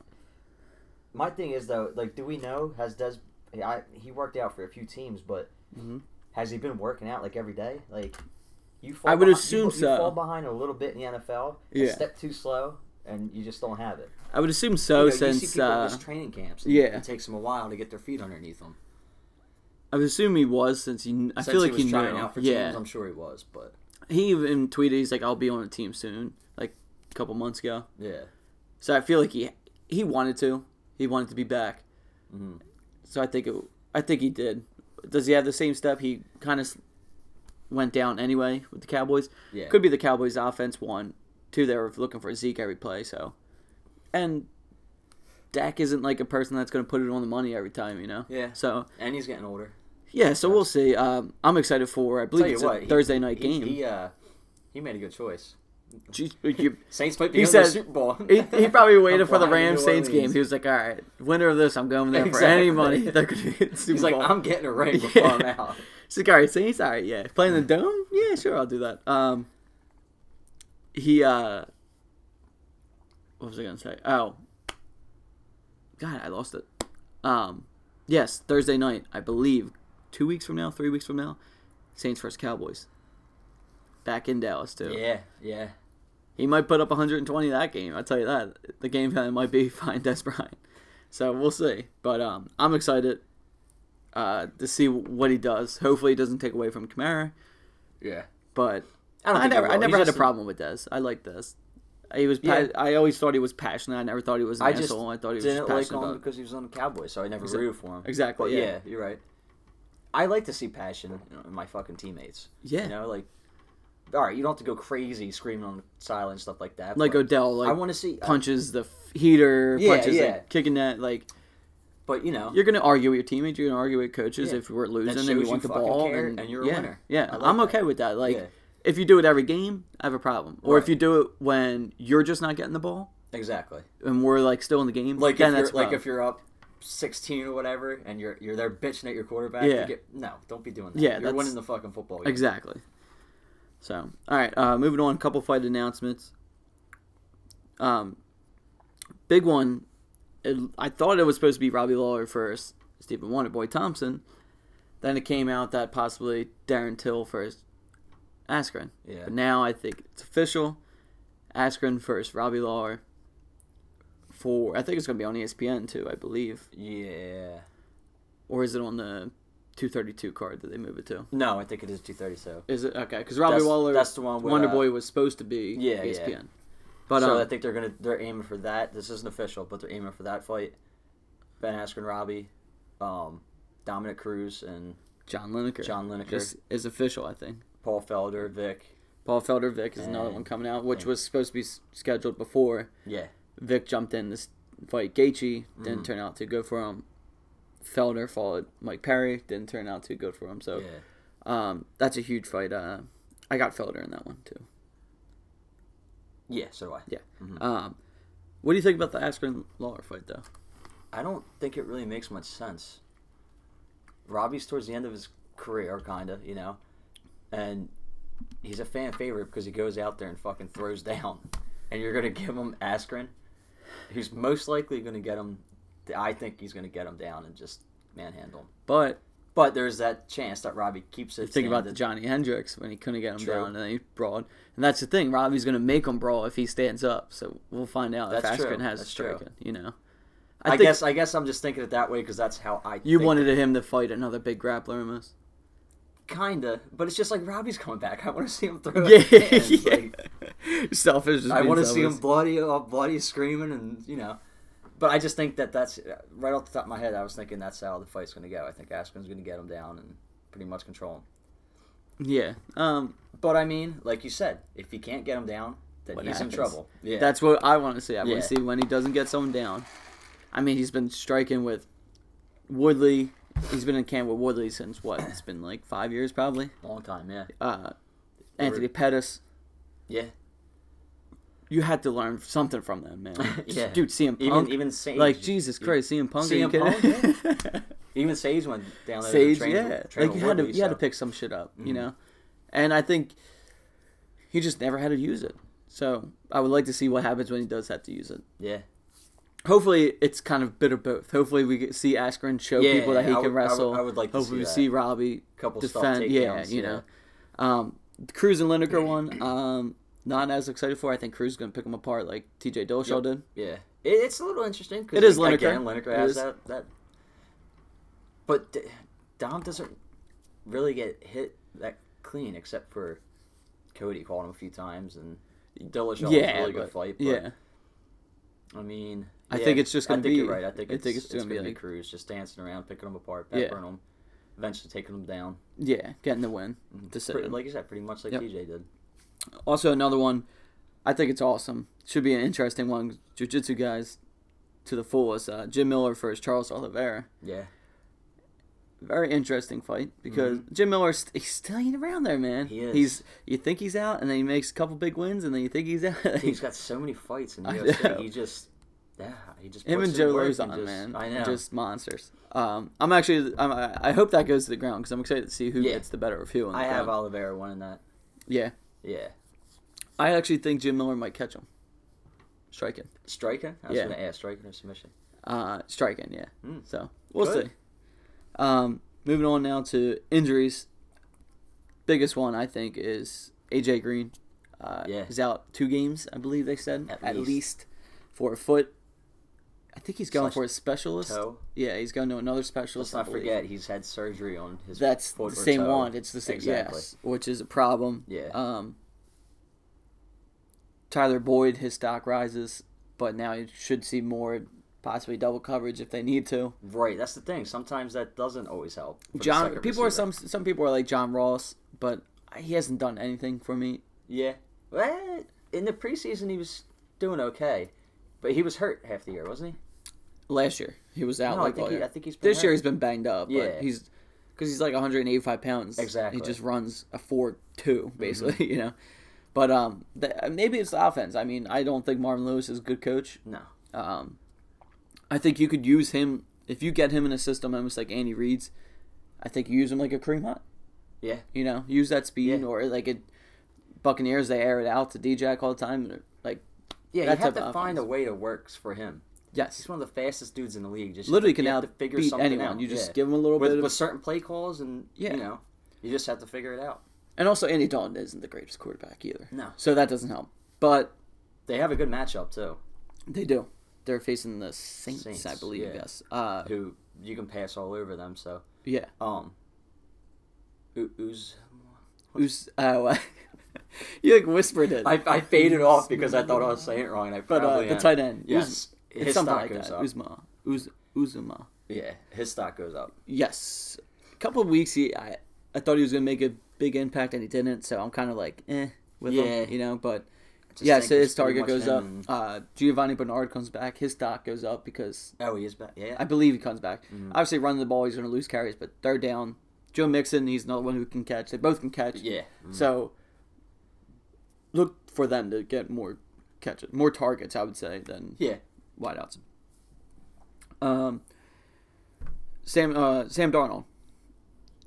Speaker 2: my thing is though, like, do we know has Dez? I, he worked out for a few teams, but
Speaker 1: Mhm.
Speaker 2: has he been working out like every day? Like, you fall.
Speaker 1: I would
Speaker 2: behind-
Speaker 1: assume
Speaker 2: you,
Speaker 1: so.
Speaker 2: You fall behind a little bit in the NFL. a
Speaker 1: Yeah.
Speaker 2: step too slow, and you just don't have it.
Speaker 1: I would assume so
Speaker 2: you know, you
Speaker 1: since
Speaker 2: see people
Speaker 1: uh,
Speaker 2: miss training camps. And
Speaker 1: yeah.
Speaker 2: It takes them a while to get their feet underneath them.
Speaker 1: I would assume he was since he. I
Speaker 2: Since
Speaker 1: feel like
Speaker 2: he was
Speaker 1: he
Speaker 2: trying
Speaker 1: knew.
Speaker 2: out for
Speaker 1: yeah,
Speaker 2: teams. I'm sure he was, but
Speaker 1: he even tweeted he's like, "I'll be on a team soon," like a couple months ago.
Speaker 2: yeah.
Speaker 1: So I feel like he he wanted to. He wanted to be back.
Speaker 2: Mhm.
Speaker 1: So I think it. I think he did. Does he have the same step? He kind of went down anyway with the Cowboys.
Speaker 2: Yeah.
Speaker 1: Could be the Cowboys' offense. One, two. They were looking for a Zeke every play. So, and Dak isn't like a person that's going to put it on the money every time. You know.
Speaker 2: Yeah.
Speaker 1: So
Speaker 2: And he's getting older.
Speaker 1: yeah. So we'll see. Um, I'm excited for. I believe it's
Speaker 2: what,
Speaker 1: a
Speaker 2: he-
Speaker 1: Thursday night
Speaker 2: he,
Speaker 1: game.
Speaker 2: He, uh, he made a good choice.
Speaker 1: You-
Speaker 2: Saints might be
Speaker 1: He said-
Speaker 2: Super Bowl.
Speaker 1: he, he probably waited for the Rams Saints game. He was like, "All right, winner of this, I'm going there for
Speaker 2: Exactly.
Speaker 1: any money. They're get the Super
Speaker 2: He's like, I'm getting a ring before
Speaker 1: Yeah.
Speaker 2: I'm out.
Speaker 1: He's like, all right, Saints, all right, yeah. Playing the dome? Yeah, sure, I'll do that. Um, he, uh, what was I going to say? Oh, God, I lost it. Um, yes, Thursday night, I believe, two weeks from now, three weeks from now, Saints versus Cowboys. Back in Dallas, too.
Speaker 2: Yeah, yeah.
Speaker 1: He might put up 120 that game. I'll tell you that. The game plan might be find Dez Bryant. So we'll see. But um, I'm excited uh, to see what he does. Hopefully, he doesn't take away from Kamara.
Speaker 2: Yeah.
Speaker 1: But
Speaker 2: I don't
Speaker 1: I, never, I never
Speaker 2: He's
Speaker 1: had a problem with Dez. I like Dez. He was. Pa-
Speaker 2: Yeah.
Speaker 1: I always thought he was passionate. I never thought he was an
Speaker 2: I just
Speaker 1: asshole. I thought he was
Speaker 2: didn't
Speaker 1: just
Speaker 2: like
Speaker 1: passionate
Speaker 2: him
Speaker 1: about.
Speaker 2: because he was on the Cowboys, so I never
Speaker 1: Exa-
Speaker 2: rooted for him.
Speaker 1: Exactly. Yeah.
Speaker 2: yeah, you're right. I like to see passion in my fucking teammates.
Speaker 1: Yeah.
Speaker 2: You know, like, all right, you don't have to go crazy screaming on the sideline and stuff like that.
Speaker 1: Like Odell, like
Speaker 2: I want to see. uh,
Speaker 1: punches the f- heater,
Speaker 2: Yeah,
Speaker 1: punches
Speaker 2: yeah.
Speaker 1: the kicking that, Like
Speaker 2: but you know,
Speaker 1: you're gonna argue with your teammates. You're gonna argue with coaches
Speaker 2: Yeah.
Speaker 1: if we're losing and you
Speaker 2: you
Speaker 1: want the ball. and,
Speaker 2: and you're a
Speaker 1: yeah,
Speaker 2: winner.
Speaker 1: Yeah,
Speaker 2: like
Speaker 1: I'm
Speaker 2: that.
Speaker 1: okay with that. Like
Speaker 2: Yeah.
Speaker 1: If you do it every game, I have a problem. Or if you do it when you're just not getting the ball
Speaker 2: exactly.
Speaker 1: and we're like still in the game,
Speaker 2: Like
Speaker 1: then
Speaker 2: if
Speaker 1: that's
Speaker 2: you're like if you're up. 16 or whatever, and you're you're there bitching at your quarterback.
Speaker 1: Yeah.
Speaker 2: You get, no, don't be doing that.
Speaker 1: Yeah,
Speaker 2: you're winning the fucking football game.
Speaker 1: Exactly. So, all right, uh, moving on. A couple fight announcements. Um, big one. It, I thought it was supposed to be Robbie Lawler first, Stephen Wonderboy Thompson. Then it came out that possibly Darren Till first, Askren.
Speaker 2: Yeah.
Speaker 1: But now I think it's official. Askren first, Robbie Lawler. For I think it's going to be on ESPN too, I believe.
Speaker 2: Yeah.
Speaker 1: Or is it on the 232 card that they move it to?
Speaker 2: No, I think it is 230. So.
Speaker 1: Is it okay? Because Robbie
Speaker 2: That's-
Speaker 1: Lawler,
Speaker 2: that's the one
Speaker 1: Wonder
Speaker 2: uh,
Speaker 1: Boy was supposed to be
Speaker 2: Yeah, yeah.
Speaker 1: ESPN. But
Speaker 2: so
Speaker 1: um,
Speaker 2: I think they're gonna they're aiming for that. This isn't official, but they're aiming for that fight. Ben Askren, Robbie, um, Dominic Cruz, and
Speaker 1: John Lineker,
Speaker 2: John Lineker.
Speaker 1: is official. I think
Speaker 2: Paul Felder, Vick.
Speaker 1: Paul Felder Vick is another
Speaker 2: And-
Speaker 1: one coming out, which
Speaker 2: and-
Speaker 1: was supposed to be s- scheduled before.
Speaker 2: Yeah,
Speaker 1: Vick jumped in this fight Gaethje, didn't
Speaker 2: Mhm.
Speaker 1: turn out to good for him. Felder followed Mike Perry, didn't turn out too good for him. So
Speaker 2: yeah.
Speaker 1: um, that's a huge fight. Uh, I got Felder in that one too.
Speaker 2: Yeah, so do I.
Speaker 1: Yeah.
Speaker 2: Mhm.
Speaker 1: Um, what do you think about the Askren Lawler fight though?
Speaker 2: I don't think it really makes much sense. Robbie's towards the end of his career, kinda, you know, and he's a fan favorite because he goes out there and fucking throws down, and you're gonna give him Askren, who's most likely gonna get him. I think he's gonna get him down and just manhandle him.
Speaker 1: But
Speaker 2: But there's that chance that Robbie keeps it.
Speaker 1: think about the. Johnny Hendricks when he couldn't get him
Speaker 2: True.
Speaker 1: down and then he brawled. And that's the thing, Robbie's going to make him brawl if he stands up. So we'll find out
Speaker 2: That's
Speaker 1: if
Speaker 2: true.
Speaker 1: Has
Speaker 2: That's true.
Speaker 1: You know,
Speaker 2: I,
Speaker 1: think
Speaker 2: guess I guess I'm just thinking it that way because that's how I.
Speaker 1: you wanted him to fight another big grappler almost.
Speaker 2: Kinda, but it's just like Robbie's coming back. I want to see him throw.
Speaker 1: Yeah, yeah.
Speaker 2: like-
Speaker 1: selfish.
Speaker 2: I want to see him bloody, all bloody, screaming, and you know. But I just think that that's right off the top of my head. I was thinking that's how the fight's going to go. I think Askren's going to get him down and pretty much control him.
Speaker 1: Yeah, um,
Speaker 2: But I mean, like you said, if he can't get him down, then he's
Speaker 1: happens?
Speaker 2: in trouble. Yeah,
Speaker 1: that's what I want to see. I want to see when he doesn't get someone down. I mean, he's been striking with Woodley. He's been in camp with Woodley since what? It's been like five years probably.
Speaker 2: long time. Yeah,
Speaker 1: Uh, Anthony Pettis.
Speaker 2: yeah.
Speaker 1: You you had to learn something from them, man.
Speaker 2: Yeah.
Speaker 1: dude, CM
Speaker 2: Even
Speaker 1: Punk,
Speaker 2: even Sage,
Speaker 1: like Jesus Christ, CM Punk, you
Speaker 2: CM
Speaker 1: kidding?
Speaker 2: even Sage went down there.
Speaker 1: Sage,
Speaker 2: train,
Speaker 1: yeah,
Speaker 2: train
Speaker 1: like you had to you had to pick some shit up, you
Speaker 2: Mhm.
Speaker 1: know, and I think he just never had to use it. So I would like to see what happens when he does have to use it.
Speaker 2: Yeah,
Speaker 1: Hopefully, it's kind of bit of both. Hopefully, we get, see Askren show
Speaker 2: Yeah,
Speaker 1: people that he
Speaker 2: I
Speaker 1: can
Speaker 2: would- I would-
Speaker 1: wrestle.
Speaker 2: I would like to
Speaker 1: Hopefully,
Speaker 2: see
Speaker 1: we see Robbie
Speaker 2: couple stuff
Speaker 1: defend. Yeah,
Speaker 2: takedowns,
Speaker 1: you know. Um, Cruz and Lineker one, um, not as excited for. I think Cruz is going to pick him apart like T.J. Dillashaw
Speaker 2: Yep.
Speaker 1: did.
Speaker 2: Yeah, it's a little interesting. 'cause
Speaker 1: It is Lineker.
Speaker 2: Again, Lineker has that that. But D- Dom doesn't really get hit that clean, except for Cody called him a few times, and Dillashaw was a
Speaker 1: yeah,
Speaker 2: really good fight. But,
Speaker 1: yeah.
Speaker 2: I mean,
Speaker 1: I
Speaker 2: yeah,
Speaker 1: think it's just gonna
Speaker 2: think
Speaker 1: be-
Speaker 2: You're right. I think
Speaker 1: I
Speaker 2: it's,
Speaker 1: think it's
Speaker 2: it's,
Speaker 1: gonna
Speaker 2: gonna,
Speaker 1: be like-
Speaker 2: Cruz just dancing around, picking them apart,
Speaker 1: Yeah.
Speaker 2: peppering them, eventually taking them down.
Speaker 1: Yeah, getting the win.
Speaker 2: Mhm.
Speaker 1: Decision.
Speaker 2: Pretty- like you said, pretty much like
Speaker 1: Yep.
Speaker 2: TJ did.
Speaker 1: Also, another one. I think it's awesome. Should be an interesting one. Jiu-jitsu guys to the fullest. Uh, Jim Miller versus Charles Oliveira.
Speaker 2: Yeah,
Speaker 1: Very interesting fight because Jim Miller he's still hanging around there, man.
Speaker 2: Mm-hmm. He is.
Speaker 1: He's you think he's out, and then he makes a couple big wins, and then you think he's out.
Speaker 2: he's got so many fights in
Speaker 1: I
Speaker 2: UFC. He just, yeah, he just
Speaker 1: Him and Joe
Speaker 2: Lauzon, just-
Speaker 1: man,
Speaker 2: I know.
Speaker 1: just monsters. Um, I'm actually, I'm, I I hope that goes to the ground because I'm excited to see who
Speaker 2: Yeah.
Speaker 1: gets the better of who.
Speaker 2: I have
Speaker 1: ground.
Speaker 2: Oliveira winning that.
Speaker 1: yeah,
Speaker 2: Yeah,
Speaker 1: I actually think Jim Miller might catch him. Striking,
Speaker 2: striking. I was
Speaker 1: Yeah.
Speaker 2: gonna ask striking or submission.
Speaker 1: uh, striking, yeah.
Speaker 2: Hmm.
Speaker 1: So we'll
Speaker 2: Good.
Speaker 1: see. Um, moving on now to injuries. Biggest one I think is AJ Green. Uh,
Speaker 2: Yeah.
Speaker 1: he's out two games, I believe they said
Speaker 2: At
Speaker 1: at,
Speaker 2: least.
Speaker 1: least. for a foot. I think he's going for a specialist.
Speaker 2: Toe.
Speaker 1: Yeah, he's going to another specialist. Let's
Speaker 2: not forget he's had surgery on his.
Speaker 1: That's the same
Speaker 2: toe.
Speaker 1: one. It's the same,
Speaker 2: Exactly.
Speaker 1: yes, which is a problem.
Speaker 2: Yeah.
Speaker 1: Um, Tyler Boyd, his stock rises, but now he should see more, possibly double coverage if they need to.
Speaker 2: Right. That's the thing. Sometimes that doesn't always help.
Speaker 1: John, people are some some people are like John Ross, but he hasn't done anything for me
Speaker 2: Yeah. Well, in the preseason he was doing okay, but he was hurt half the year, wasn't he?
Speaker 1: Last year. He was out
Speaker 2: No, I
Speaker 1: like
Speaker 2: think
Speaker 1: all
Speaker 2: he. I think he's
Speaker 1: This year he's been banged up,
Speaker 2: Yeah.
Speaker 1: but he's because he's like 185 pounds.
Speaker 2: Exactly.
Speaker 1: He just runs a four two
Speaker 2: Mm-hmm.
Speaker 1: basically, you know. But um, the, maybe it's the offense. I mean, I don't think Marvin Lewis is a good coach.
Speaker 2: no.
Speaker 1: Um, I think you could use him if you get him in a system almost like Andy Reid's. I think you use him like a Kareem Hunt.
Speaker 2: Yeah.
Speaker 1: You know, use that speed
Speaker 2: Yeah.
Speaker 1: or like it. Buccaneers they air it out to DJ all the time. Like
Speaker 2: Yeah, you have to find a way that works for him.
Speaker 1: Yes,
Speaker 2: He's one of the fastest dudes in the league. Just
Speaker 1: literally can
Speaker 2: to figure
Speaker 1: beat
Speaker 2: something
Speaker 1: anyone.
Speaker 2: out.
Speaker 1: You just
Speaker 2: yeah.
Speaker 1: give him a little
Speaker 2: with,
Speaker 1: bit of
Speaker 2: with certain play calls, and
Speaker 1: Yeah.
Speaker 2: you know, you just have to figure it out.
Speaker 1: And also, Andy Dalton isn't the greatest quarterback either.
Speaker 2: No.
Speaker 1: So that doesn't help. But
Speaker 2: They have a good matchup too.
Speaker 1: they do. They're facing the Saints,
Speaker 2: Saints,
Speaker 1: I believe.
Speaker 2: yeah.
Speaker 1: Yes. Uh,
Speaker 2: Who you can pass all over them. So,
Speaker 1: yeah.
Speaker 2: um, who, who's
Speaker 1: Who's uh, you like whispered it.
Speaker 2: I, I faded off because I thought I was saying it wrong, and I
Speaker 1: but uh, the
Speaker 2: am.
Speaker 1: tight end.
Speaker 2: Yes, his
Speaker 1: it's something
Speaker 2: stock
Speaker 1: like
Speaker 2: goes
Speaker 1: that.
Speaker 2: up.
Speaker 1: Uzma. Uz- Uzuma.
Speaker 2: Yeah, his stock goes up.
Speaker 1: Yes. A couple of weeks, he I, I thought he was gonna make a big impact, and he didn't. So I'm kind of like, eh, with
Speaker 2: Yeah.
Speaker 1: him, you know. But yes,
Speaker 2: think
Speaker 1: his target goes up.
Speaker 2: him and-
Speaker 1: Uh, Giovani Bernard comes back. His stock goes up because
Speaker 2: Oh, he is back. Yeah,
Speaker 1: I believe he comes back.
Speaker 2: Mm-hmm.
Speaker 1: Obviously, running the ball, he's going to lose carries, but third down, Joe Mixon, he's another one who can catch. They both can catch.
Speaker 2: yeah.
Speaker 1: So look for them to get more catches, more targets, I would say, than
Speaker 2: Yeah.
Speaker 1: Wideouts. Um, Sam uh, Sam Darnold,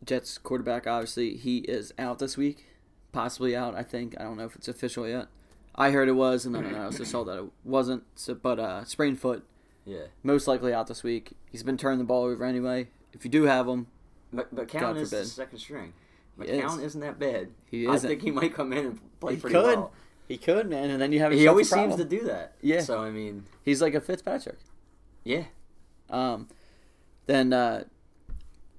Speaker 1: Jets quarterback. Obviously, he is out this week, possibly out. I think I don't know if it's official yet. I heard it was, and then I also saw that it wasn't. So, but uh, sprained foot,
Speaker 2: Yeah.
Speaker 1: most likely out this week. He's been turning the ball over anyway. If you do have him,
Speaker 2: But but
Speaker 1: God
Speaker 2: is the second string. McCown
Speaker 1: is.
Speaker 2: isn't that bad.
Speaker 1: He isn't.
Speaker 2: think he might come in and play
Speaker 1: he
Speaker 2: pretty
Speaker 1: could,
Speaker 2: well.
Speaker 1: He could, man, and then you have
Speaker 2: He always seems to do that.
Speaker 1: Yeah.
Speaker 2: So I mean,
Speaker 1: He's like a Fitzpatrick.
Speaker 2: yeah.
Speaker 1: Um, then uh,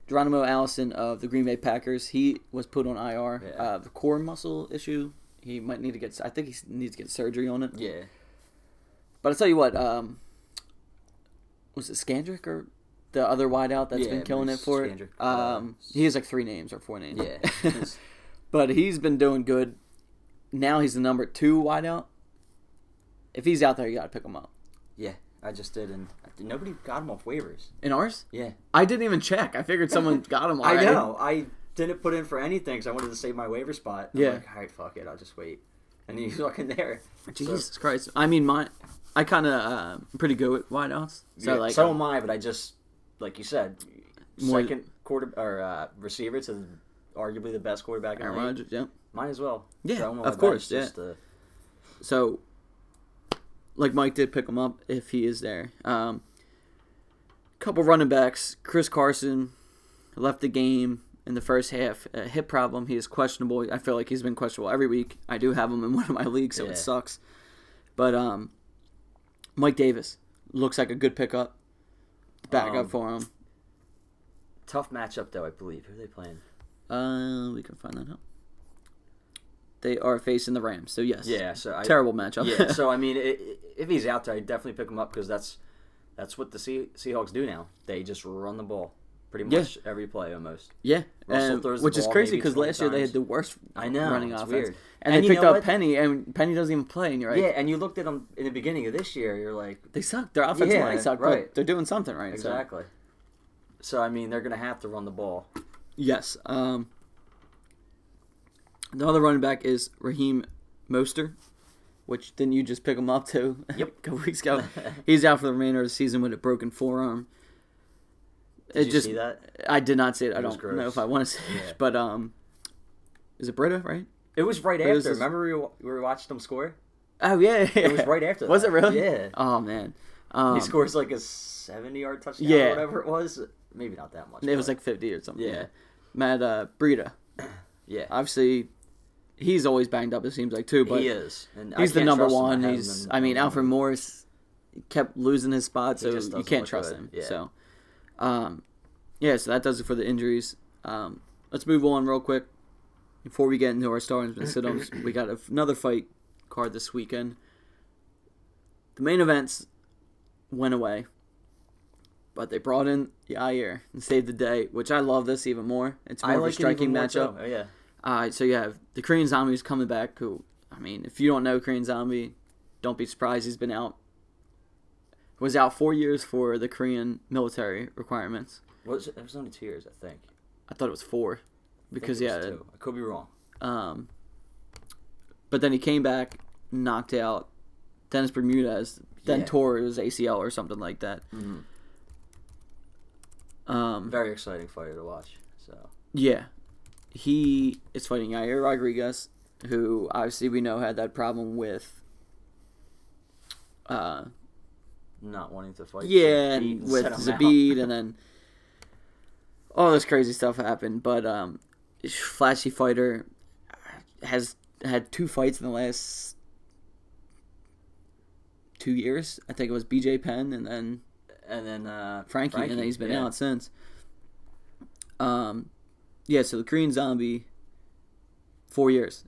Speaker 1: Geronimo Allison of the Green Bay Packers, he was put on IR.
Speaker 2: Yeah.
Speaker 1: Uh, the core muscle issue, he might need to get. I think he needs to get surgery on it.
Speaker 2: Yeah.
Speaker 1: But I tell you what, um, was it Scandrick or the other wideout that's
Speaker 2: Yeah,
Speaker 1: been killing it for it? Um, he has like three names or four names.
Speaker 2: Yeah.
Speaker 1: but he's been doing good. Now he's the number two wideout. If he's out there, you got to pick him up.
Speaker 2: yeah. I just did, and nobody got him off waivers.
Speaker 1: In ours,
Speaker 2: Yeah.
Speaker 1: I didn't even check. I figured someone got him.
Speaker 2: I know. I didn't put in for anything because I wanted to save my waiver spot. I'm
Speaker 1: Yeah.
Speaker 2: Like, all right, fuck it. I'll just wait. and he's fucking there.
Speaker 1: Jesus Christ! I mean, my I kind of uh, pretty good with wideouts. So
Speaker 2: So
Speaker 1: like,
Speaker 2: so am I, but I just like you said, second quarter or uh, receiver to arguably the best quarterback in the
Speaker 1: Aaron. Rodgers, yeah.
Speaker 2: Might as well.
Speaker 1: Yeah, of course,
Speaker 2: to-
Speaker 1: So, like Mike did pick him up if he is there. Um, couple running backs. Chris Carson left the game in the first half. A hip problem. He is questionable. I feel like he's been questionable every week. I do have him in one of my leagues, so
Speaker 2: Yeah.
Speaker 1: it sucks. But um, Mike Davis looks like a good pickup. Backup
Speaker 2: Um,
Speaker 1: for him.
Speaker 2: tough matchup though. I believe who are they playing?
Speaker 1: Uh, we can find that out. They are facing the Rams, so yes.
Speaker 2: Yeah, so I,
Speaker 1: Terrible matchup.
Speaker 2: yeah, so I mean, i i if he's out there, I definitely pick him up because that's that's what the sea- Seahawks do now. They just run the ball pretty
Speaker 1: Yeah.
Speaker 2: much every play almost.
Speaker 1: Yeah,
Speaker 2: Russell
Speaker 1: and-
Speaker 2: throws the
Speaker 1: which is crazy because
Speaker 2: 20
Speaker 1: last year they had the worst
Speaker 2: I know,
Speaker 1: running offense,
Speaker 2: weird.
Speaker 1: and,
Speaker 2: And
Speaker 1: they picked up
Speaker 2: what?
Speaker 1: Penny, and Penny doesn't even play, and you're like,
Speaker 2: Yeah, and you looked at them in the beginning of this year. You're like,
Speaker 1: they suck. Their offensive
Speaker 2: Yeah,
Speaker 1: line suck,
Speaker 2: right.
Speaker 1: they're doing something right. so-
Speaker 2: exactly. So I mean, they're gonna have to run the ball.
Speaker 1: Yes. Um, the other running back is Raheem Mostert, which didn't you just pick him up too?
Speaker 2: Yep.
Speaker 1: a couple weeks ago. He's out for the remainder of the season with a broken forearm.
Speaker 2: Did
Speaker 1: it
Speaker 2: you
Speaker 1: just,
Speaker 2: see that?
Speaker 1: I did not see it. I
Speaker 2: It was
Speaker 1: don't know if I want to see
Speaker 2: Yeah.
Speaker 1: it, but um, is it Breida right?
Speaker 2: It was right
Speaker 1: But
Speaker 2: after. Remember we, we watched them score?
Speaker 1: Oh yeah,
Speaker 2: It was right after.
Speaker 1: Was
Speaker 2: that.
Speaker 1: it really?
Speaker 2: Yeah.
Speaker 1: Oh man. Um,
Speaker 2: he scores like a seventy-yard touchdown
Speaker 1: Yeah.
Speaker 2: or whatever it was. Maybe not that much.
Speaker 1: It was like 50 or something.
Speaker 2: Yeah.
Speaker 1: Yeah. Matt uh, Breida.
Speaker 2: yeah.
Speaker 1: Obviously, he's always banged up, it seems like, too. But
Speaker 2: he is. And
Speaker 1: he's the number one. He's, I mean, Alfred Morris kept losing his spot, so you can't trust
Speaker 2: good.
Speaker 1: him.
Speaker 2: Yeah.
Speaker 1: So, um, yeah, so that does it for the injuries. Um, let's move on real quick before we get into our starters and sit-ups. we got another fight card this weekend. The main events went away, but they brought in Yair and saved the day, which I love this even more. It's more
Speaker 2: I
Speaker 1: of
Speaker 2: like
Speaker 1: a striking
Speaker 2: it even more,
Speaker 1: matchup.
Speaker 2: Oh, yeah.
Speaker 1: Uh, so you have the Korean Zombie's coming back. Who, I mean, if you don't know Korean Zombie, don't be surprised. He's been out. Was out four years for the Korean military requirements.
Speaker 2: Was it, it was only two years, I think.
Speaker 1: I thought it was four,
Speaker 2: I
Speaker 1: because
Speaker 2: was
Speaker 1: yeah.
Speaker 2: two. I could be wrong.
Speaker 1: Um, but then he came back, knocked out Dennis Bermudez, then
Speaker 2: Yeah.
Speaker 1: tore his ACL or something like that.
Speaker 2: Mhm.
Speaker 1: Um,
Speaker 2: Very exciting fighter to watch. So
Speaker 1: Yeah. He is fighting Yair Rodriguez, who obviously we know had that problem with uh
Speaker 2: not wanting to fight.
Speaker 1: yeah, and with. Zabit and then all this crazy stuff happened, but um flashy fighter has had two fights in the last two years. I think it was BJ Penn and then
Speaker 2: and then uh,
Speaker 1: Frankie, and then he's been
Speaker 2: yeah.
Speaker 1: out since. Um, yeah. So the Korean Zombie, four years.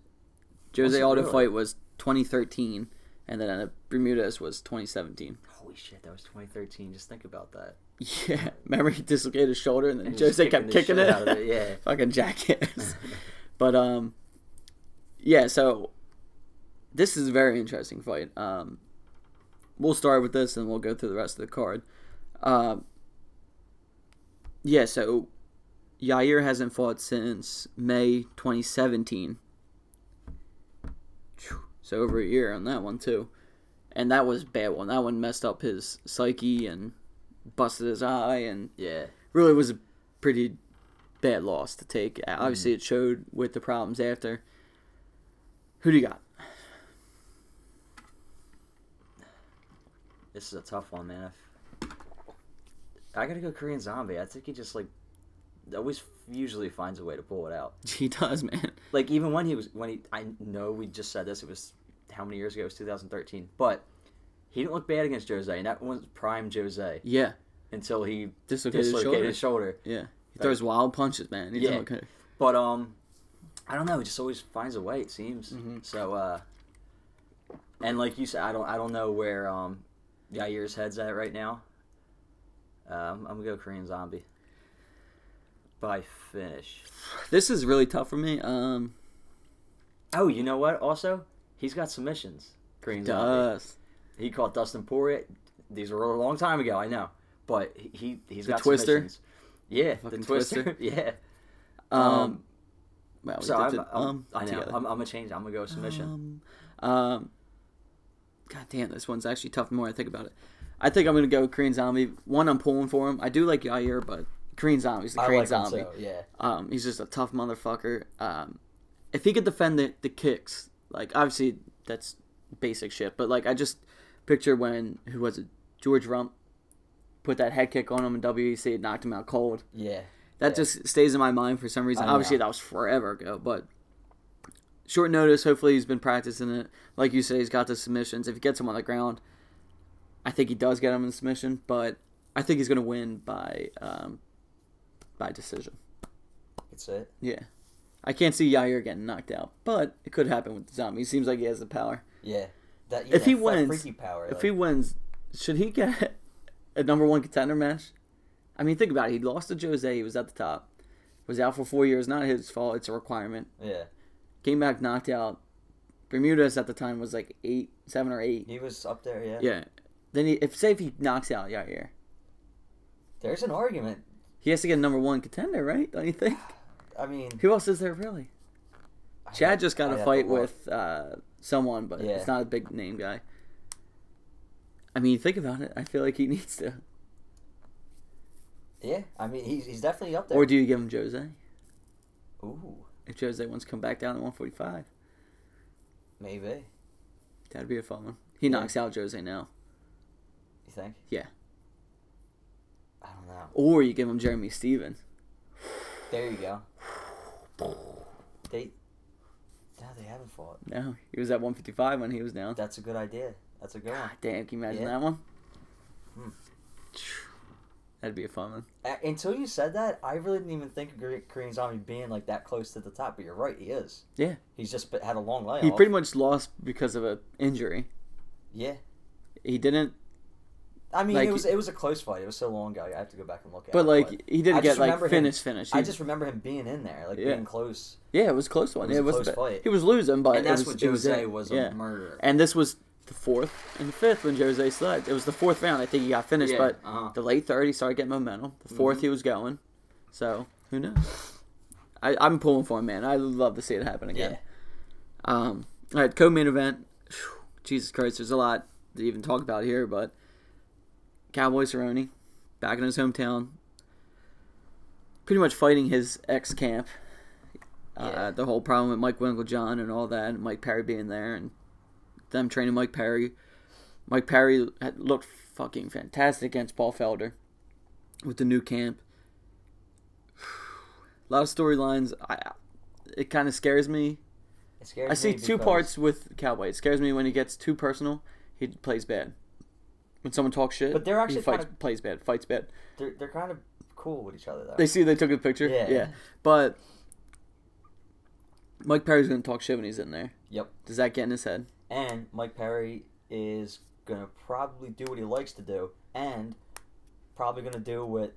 Speaker 1: Jose Aldo
Speaker 2: really?
Speaker 1: fight was 2013, and then uh, Bermudez was 2017.
Speaker 2: Holy shit, that was 2013. Just think about that.
Speaker 1: Yeah, remember he dislocated his shoulder, and then
Speaker 2: And
Speaker 1: Jose kept kicking it.
Speaker 2: out of it, Yeah.
Speaker 1: Fucking jackass. but um, yeah. So this is a very interesting fight. Um, we'll start with this, and we'll go through the rest of the card. Um, yeah. So Yair hasn't fought since May 2017. So over a year on that one too, and that was a bad one. That one messed up his psyche and busted his eye, and
Speaker 2: Yeah.
Speaker 1: really was a pretty bad loss to take.
Speaker 2: Mm-hmm.
Speaker 1: Obviously, it showed with the problems after. Who do you got?
Speaker 2: This is a tough one, man. I gotta go Korean Zombie. I think he just like always usually finds a way to pull it out.
Speaker 1: He does, man.
Speaker 2: Like even when he was when he I know we just said this. It was how many years ago? It was 2013. But he didn't look bad against Jose, and that was prime Jose
Speaker 1: Yeah,
Speaker 2: until he
Speaker 1: dislocated, his
Speaker 2: dislocated
Speaker 1: shoulder.
Speaker 2: his shoulder.
Speaker 1: Yeah, he throws wild punches, man. He
Speaker 2: Yeah.
Speaker 1: good.
Speaker 2: But um, I don't know. He just always finds a way. It seems
Speaker 1: Mhm.
Speaker 2: so. uh And like you said, I don't I don't know where um Yair's head's at right now. Um, I'm gonna go Korean Zombie by finish.
Speaker 1: This is really tough for me. Um,
Speaker 2: Oh, you know what? Also, he's got submissions. Korean Zombie. He caught Dustin Poirier. These were a long time ago, I know, but he, he he's
Speaker 1: The
Speaker 2: got
Speaker 1: Twister?
Speaker 2: submissions. Yeah, the Twister.
Speaker 1: Twister.
Speaker 2: yeah.
Speaker 1: um,
Speaker 2: Um,
Speaker 1: well, we
Speaker 2: so I'm,
Speaker 1: it,
Speaker 2: I'm-
Speaker 1: um,
Speaker 2: I know. I'm, I'm gonna change. I'm gonna go submission.
Speaker 1: Um, Um, God damn, this one's actually tough the more I think about it. I think I'm gonna go Korean Zombie. One, I'm pulling for him. I do like Yair, but Korean Zombie's the
Speaker 2: I
Speaker 1: Korean
Speaker 2: like him
Speaker 1: Zombie.
Speaker 2: too. Yeah.
Speaker 1: Um, he's just a tough motherfucker. Um, if he could defend the, the kicks, like obviously that's basic shit, but like I just picture when who was it, George Roop, put that head kick on him in WEC, it knocked him out cold.
Speaker 2: Yeah.
Speaker 1: That
Speaker 2: Yeah.
Speaker 1: just stays in my mind for some reason. Obviously that was forever ago, but short notice. Hopefully he's been practicing it. Like you say, he's got the submissions. If he gets him on the ground, I think he does get him in submission, but I think he's gonna win by um, by decision.
Speaker 2: That's it.
Speaker 1: Yeah. I can't see Yair getting knocked out, but it could happen with the zombie. He seems like he has the power.
Speaker 2: Yeah. That, yeah,
Speaker 1: If he wins-
Speaker 2: freaky power.
Speaker 1: If
Speaker 2: like-
Speaker 1: he wins, should he get a number one contender match? I mean, think about it. He lost to Jose. He was at the top. Was out for four years. Not his fault. It's a requirement.
Speaker 2: yeah,
Speaker 1: Came back knocked out. Bermudez at the time was like eight, seven or eight.
Speaker 2: he was up there. Yeah.
Speaker 1: Yeah. Then he, if say if he knocks out Yair,
Speaker 2: There's an argument.
Speaker 1: he has to get a number one contender, right? Don't you think?
Speaker 2: I mean,
Speaker 1: Who else is there really?
Speaker 2: I
Speaker 1: Chad
Speaker 2: have-
Speaker 1: just got
Speaker 2: I
Speaker 1: a fight with uh, someone, but
Speaker 2: Yeah.
Speaker 1: it's not a big name guy. I mean, think about it. I feel like he needs to.
Speaker 2: Yeah, I mean, he's he's definitely up there.
Speaker 1: Or do you give him Jose?
Speaker 2: Ooh,
Speaker 1: If Jose wants to come back down to 145,
Speaker 2: maybe.
Speaker 1: that'd be a fun one. He
Speaker 2: Yeah.
Speaker 1: knocks out Jose now.
Speaker 2: You think?
Speaker 1: Yeah.
Speaker 2: I don't know.
Speaker 1: Or you give him Jeremy Stephens.
Speaker 2: There you go. They. No, they haven't fought.
Speaker 1: No, he was at 155 when he was down.
Speaker 2: That's a good idea. That's a good one.
Speaker 1: Damn, can you imagine
Speaker 2: Yeah.
Speaker 1: that one?
Speaker 2: Hmm.
Speaker 1: That'd be a fun one.
Speaker 2: A- Until you said that, I really didn't even think of Kore- Korean Zombie being like that close to the top. But you're right, he is.
Speaker 1: Yeah.
Speaker 2: He's just been- had a long layoff.
Speaker 1: He pretty much lost because of an injury.
Speaker 2: Yeah.
Speaker 1: He didn't,
Speaker 2: I mean,
Speaker 1: Like-
Speaker 2: it was it was a close fight. It was so long ago. I have to go back and look at. It.
Speaker 1: But
Speaker 2: it,
Speaker 1: like he didn't get like
Speaker 2: remember him-
Speaker 1: finish finish.
Speaker 2: I just remember him being in there, like
Speaker 1: Yeah.
Speaker 2: being close.
Speaker 1: yeah, it was a close one.
Speaker 2: It was
Speaker 1: it
Speaker 2: a
Speaker 1: was
Speaker 2: close fight.
Speaker 1: He was losing, but
Speaker 2: and that's
Speaker 1: was,
Speaker 2: what
Speaker 1: was
Speaker 2: Jose
Speaker 1: it.
Speaker 2: was,
Speaker 1: yeah.
Speaker 2: a murderer.
Speaker 1: And this was the fourth and the fifth when Jose slept. It was the fourth round. I think he got finished,
Speaker 2: Yeah,
Speaker 1: but
Speaker 2: uh-huh.
Speaker 1: the late third he started getting momentum. The 4th
Speaker 2: Mhm.
Speaker 1: he was going. So who knows? I, I'm pulling for him, man. I love to see it happen again.
Speaker 2: Yeah.
Speaker 1: Um, all right, co-main event. Phew, Jesus Christ, there's a lot to even talk about here, but Cowboy Cerrone back in his hometown, pretty much fighting his ex camp. Uh,
Speaker 2: Yeah.
Speaker 1: The whole problem with Mike Winkeljohn and all that, and Mike Perry being there, and them training Mike Perry. Mike Perry had looked fucking fantastic against Paul Felder with the new camp. A lot of storylines. I it kind of scares me.
Speaker 2: It scares
Speaker 1: I see
Speaker 2: me
Speaker 1: two parts with Cowboy. It scares me when he gets too personal. He plays bad. When someone talks shit,
Speaker 2: But they're actually
Speaker 1: fights,
Speaker 2: kinda-
Speaker 1: plays bad, fights bad.
Speaker 2: They're they're kind of cool with each other though.
Speaker 1: They see they took a picture.
Speaker 2: Yeah. yeah.
Speaker 1: But Mike Perry's gonna talk shit when he's in there.
Speaker 2: Yep.
Speaker 1: Does that get in his head?
Speaker 2: And Mike Perry is gonna probably do what he likes to do, and probably gonna do what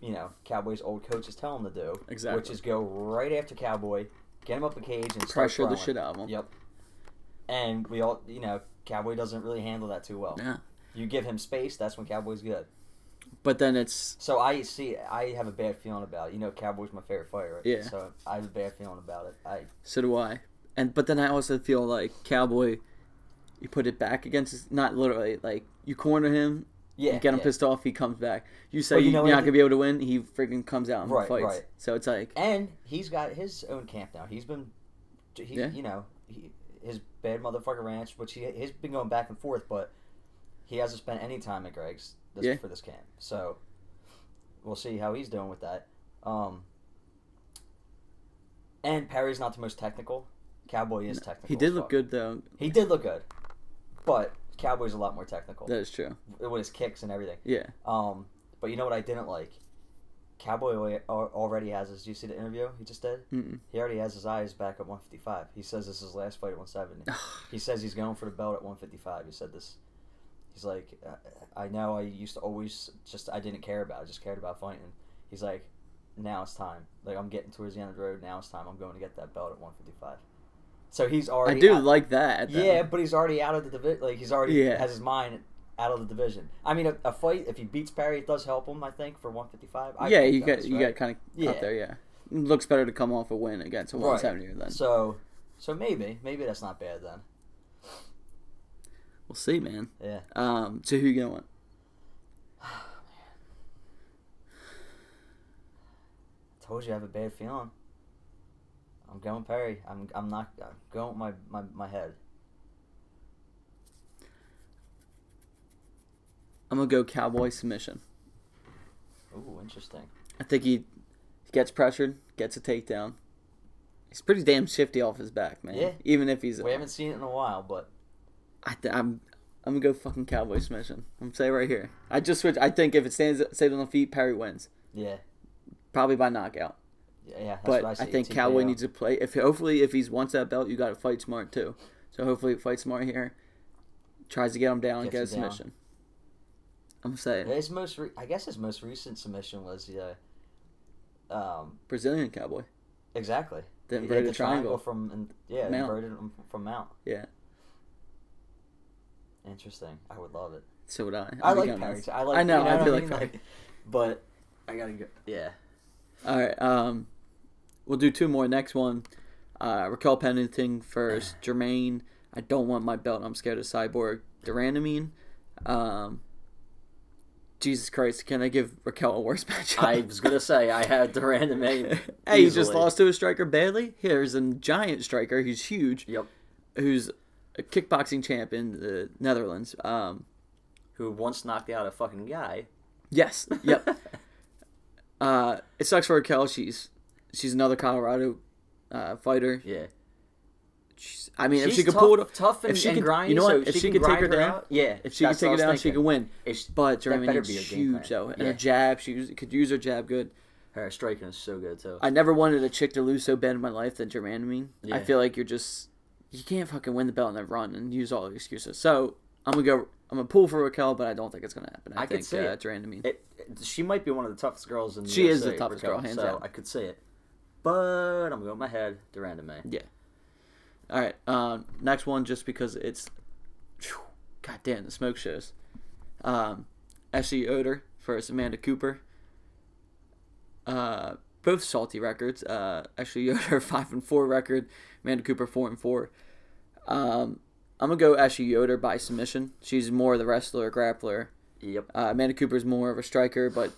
Speaker 2: you know Cowboys' old coaches tell him to do,
Speaker 1: Exactly.
Speaker 2: which is go right after Cowboy, get him up the cage, and start
Speaker 1: Pressure the shit out of him.
Speaker 2: Yep. And we all, you know, Cowboy doesn't really handle that too well.
Speaker 1: Yeah.
Speaker 2: You give him space, that's when Cowboy's good.
Speaker 1: But then it's
Speaker 2: So I see, I have a bad feeling about it. You know, Cowboy's my favorite fighter. Right?
Speaker 1: Yeah.
Speaker 2: So I have a bad feeling about it. I
Speaker 1: so do I. And but then I also feel like Cowboy, you put it back against his, not literally like you corner him,
Speaker 2: yeah.
Speaker 1: you get him
Speaker 2: yeah.
Speaker 1: pissed off, he comes back. You say
Speaker 2: Well, you know
Speaker 1: are not gonna be able to win, he freaking comes out and
Speaker 2: Right,
Speaker 1: fights.
Speaker 2: right.
Speaker 1: So it's like
Speaker 2: And he's got his own camp now. He's been, he,
Speaker 1: Yeah.
Speaker 2: you know, he, his bad motherfucker ranch, which he he's been going back and forth, but he hasn't spent any time at Greg's this,
Speaker 1: Yeah.
Speaker 2: for this camp. So we'll see how he's doing with that. Um, and Perry's not the most technical. Cowboy is technical.
Speaker 1: he did look
Speaker 2: fuck.
Speaker 1: good though.
Speaker 2: He did look good, but Cowboy's a lot more technical
Speaker 1: That is true.
Speaker 2: with his kicks and everything.
Speaker 1: Yeah.
Speaker 2: Um, but you know what I didn't like? Cowboy already has his. Do you see the interview he just did?
Speaker 1: Mm-mm.
Speaker 2: He already has his eyes back at 155. He says this is his last fight at 170. he says he's going for the belt at 155. He said this. He's like, "Uh, I know I used to always just I didn't care about. it. I just cared about fighting. He's like, now it's time. Like I'm getting towards the end of the road. Now it's time. I'm going to get that belt at 155. So he's already.
Speaker 1: I do
Speaker 2: out-
Speaker 1: like that.
Speaker 2: yeah, but he's already out of the division. Like he's already
Speaker 1: Yeah.
Speaker 2: has his mind out of the division. I mean, a, a fight if he beats Perry, it does help him. I think for 155. I
Speaker 1: yeah, you got
Speaker 2: does,
Speaker 1: you
Speaker 2: right?
Speaker 1: got kind of
Speaker 2: Yeah.
Speaker 1: up there. Yeah, it looks better to come off a win against a
Speaker 2: Right.
Speaker 1: 170 then.
Speaker 2: So, so maybe maybe that's not bad then.
Speaker 1: We'll see, man.
Speaker 2: Yeah.
Speaker 1: Um, so who you going?
Speaker 2: Oh, I told you I have a bad feeling. I'm going Perry. I'm I'm not I'm going with my, my, my head.
Speaker 1: I'm gonna go Cowboy submission.
Speaker 2: Ooh, interesting.
Speaker 1: I think he gets pressured, gets a takedown. He's pretty damn shifty off his back, man.
Speaker 2: Yeah.
Speaker 1: Even if he's,
Speaker 2: We haven't seen it in a while, but
Speaker 1: I th- I'm, I'm gonna go fucking Cowboy submission. I'm saying right here. I just switch. I think if it stands stays on the feet, Perry wins,
Speaker 2: yeah,
Speaker 1: probably by knockout.
Speaker 2: yeah, yeah. That's
Speaker 1: but
Speaker 2: what I,
Speaker 1: I, think. Cowboy needs to play. If hopefully if he's wants that belt, you got to fight smart too. So hopefully fight smart here. Tries to get him down and
Speaker 2: Gets
Speaker 1: get a
Speaker 2: him down.
Speaker 1: submission. I'm saying
Speaker 2: His most, re- I guess, his most recent submission was the, um,
Speaker 1: Brazilian Cowboy.
Speaker 2: exactly
Speaker 1: inverted
Speaker 2: the
Speaker 1: triangle.
Speaker 2: from, and, yeah,
Speaker 1: Mount.
Speaker 2: inverted from Mount.
Speaker 1: Yeah.
Speaker 2: Interesting. I would love it.
Speaker 1: So would I.
Speaker 2: I
Speaker 1: I'd
Speaker 2: like
Speaker 1: going
Speaker 2: Perry.
Speaker 1: nuts.
Speaker 2: too. I like.
Speaker 1: I know,
Speaker 2: You know
Speaker 1: I feel
Speaker 2: mean?
Speaker 1: like Perry.
Speaker 2: but I gotta go. Yeah.
Speaker 1: All right. Um, we'll do two more. Next one, uh, Raquel Pennington first. Germaine. I don't want my belt. I'm scared of Cyborg de Randamie. Um, Jesus Christ, can I give Raquel a worse match?
Speaker 2: I was gonna say I had and May.
Speaker 1: hey, he just lost to a striker badly. Here's a giant striker who's huge,
Speaker 2: Yep.
Speaker 1: who's a kickboxing champ in the Netherlands. Um,
Speaker 2: Who once knocked out a fucking guy.
Speaker 1: yes, yep. uh, it sucks for Raquel. She's she's another Colorado uh, fighter.
Speaker 2: Yeah.
Speaker 1: She's, I mean, if she could
Speaker 2: tough,
Speaker 1: pull it,
Speaker 2: tough and,
Speaker 1: if she
Speaker 2: and
Speaker 1: could,
Speaker 2: grindy,
Speaker 1: you know what?
Speaker 2: so
Speaker 1: if she,
Speaker 2: can
Speaker 1: could take her
Speaker 2: grind
Speaker 1: down,
Speaker 2: out, yeah.
Speaker 1: if she could take her down, she could win.
Speaker 2: If-
Speaker 1: But is
Speaker 2: a
Speaker 1: huge, though, and
Speaker 2: Yeah.
Speaker 1: her jab, she was, could use her jab good.
Speaker 2: Her striking is so good too.
Speaker 1: I never wanted a chick to lose so bad in my life than Germaine. I feel like you're just you can't fucking win the belt and then run and use all the excuses. So I'm gonna go. I'm gonna pull for Raquel, but I don't think it's gonna happen. I,
Speaker 2: I could
Speaker 1: think
Speaker 2: see
Speaker 1: uh,
Speaker 2: it.
Speaker 1: Germaine.
Speaker 2: It, it- she might be one of the toughest girls in the
Speaker 1: She is the toughest
Speaker 2: Raquel,
Speaker 1: girl, hands
Speaker 2: so
Speaker 1: down.
Speaker 2: I could see it. But I'm gonna go with my head, de Randamie.
Speaker 1: Yeah. All right. Um, next one, just because it's, phew, god damn, the smoke shows. Um, Ashley Yoder versus Amanda Cooper. Uh, both salty records. Uh, Ashley Yoder five and four record. Amanda Cooper four and four. Um, I'm gonna go Ashley Yoder by submission. She's more of the wrestler, grappler.
Speaker 2: Yep.
Speaker 1: Uh, Amanda Cooper's more of a striker, but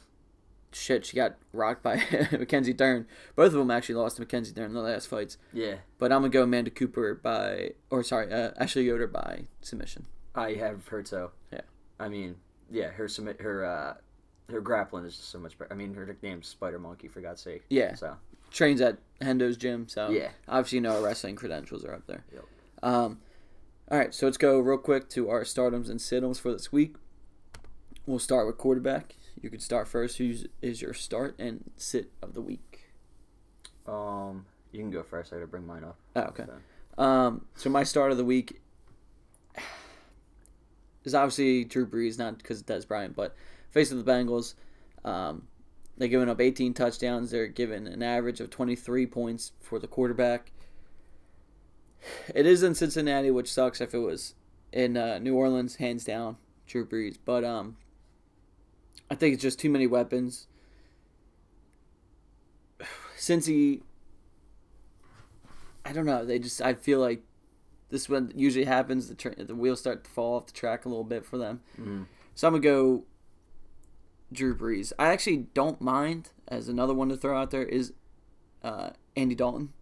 Speaker 1: shit, she got rocked by Mackenzie Dern. Both of them actually lost to Mackenzie Dern in the last fights.
Speaker 2: Yeah.
Speaker 1: But I'm gonna go Amanda Cooper by, or sorry, uh, Ashley Yoder by submission.
Speaker 2: I have heard so.
Speaker 1: Yeah.
Speaker 2: I mean, yeah, her submit her uh her grappling is just so much better. I mean, her nickname's Spider Monkey for God's sake.
Speaker 1: Yeah,
Speaker 2: So
Speaker 1: trains at Hendo's gym, so
Speaker 2: Yeah.
Speaker 1: obviously you know her wrestling credentials are up there.
Speaker 2: Yep.
Speaker 1: Um, all right, so let's go real quick to our stardoms and situms for this week. We'll start with quarterback. You can start first. Who's is your start and sit of the week?
Speaker 2: um, you can go first. I gotta bring mine up.
Speaker 1: Oh, okay.
Speaker 2: So,
Speaker 1: Um, so my start of the week is obviously Drew Brees, not because of Dez Bryant, but face of the Bengals. Um, they're giving up 18 touchdowns. They're giving an average of 23 points for the quarterback. It is in Cincinnati, which sucks. If it was in uh, New Orleans, hands down, Drew Brees. But um, I think it's just too many weapons. Since he, I don't know. They just I feel like this one usually happens. The tra- the wheels start to fall off the track a little bit for them.
Speaker 2: mhm.
Speaker 1: So I'm gonna go Drew Brees. I actually don't mind as another one to throw out there is uh, Andy Dalton.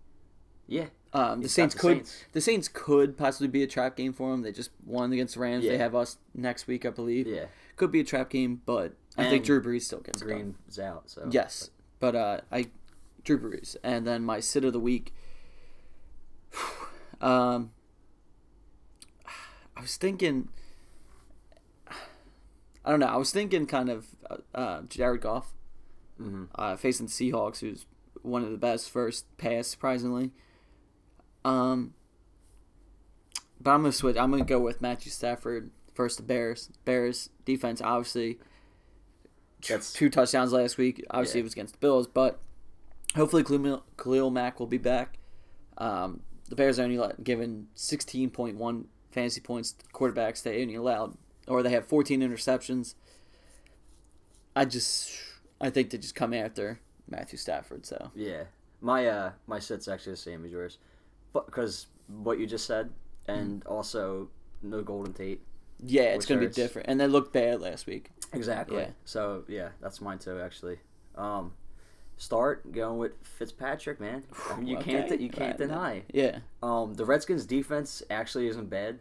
Speaker 2: Yeah.
Speaker 1: Um, the Saints
Speaker 2: the
Speaker 1: could
Speaker 2: Saints.
Speaker 1: the Saints could possibly be a trap game for them. They just won against the Rams. They have us next week, I believe.
Speaker 2: Yeah.
Speaker 1: Could be a trap game, but I think
Speaker 2: And
Speaker 1: Drew Brees still gets it done.
Speaker 2: Green's out. So
Speaker 1: Yes, but uh, I Drew Brees, and then my sit of the week. um, I was thinking. I don't know. I was thinking kind of uh, uh, Jared Goff
Speaker 2: hmm
Speaker 1: uh, facing the Seahawks, who's one of the best first pass, surprisingly. Um, but I'm gonna switch. I'm gonna go with Matthew Stafford first. the Bears. Bears defense, obviously,
Speaker 2: That's-
Speaker 1: two touchdowns last week. Obviously,
Speaker 2: Yeah.
Speaker 1: it was against the Bills, but hopefully Khalil, Khalil Mack will be back. Um, the Bears are only let- given 16.1 fantasy points to quarterbacks. They only allowed, or they have 14 interceptions. I just, I think they just come after Matthew Stafford. So
Speaker 2: Yeah, my uh my set's actually the same as yours, but because what you just said, and
Speaker 1: Mm-hmm.
Speaker 2: also no Golden Tate,
Speaker 1: Yeah, it's gonna
Speaker 2: hurts.
Speaker 1: be different, and they looked bad last week.
Speaker 2: Exactly.
Speaker 1: Yeah.
Speaker 2: So yeah, that's mine too. Actually, um, start going with Fitzpatrick, man. I mean, you can't you can't
Speaker 1: Right.
Speaker 2: deny.
Speaker 1: Yeah,
Speaker 2: Um, the Redskins defense actually isn't bad,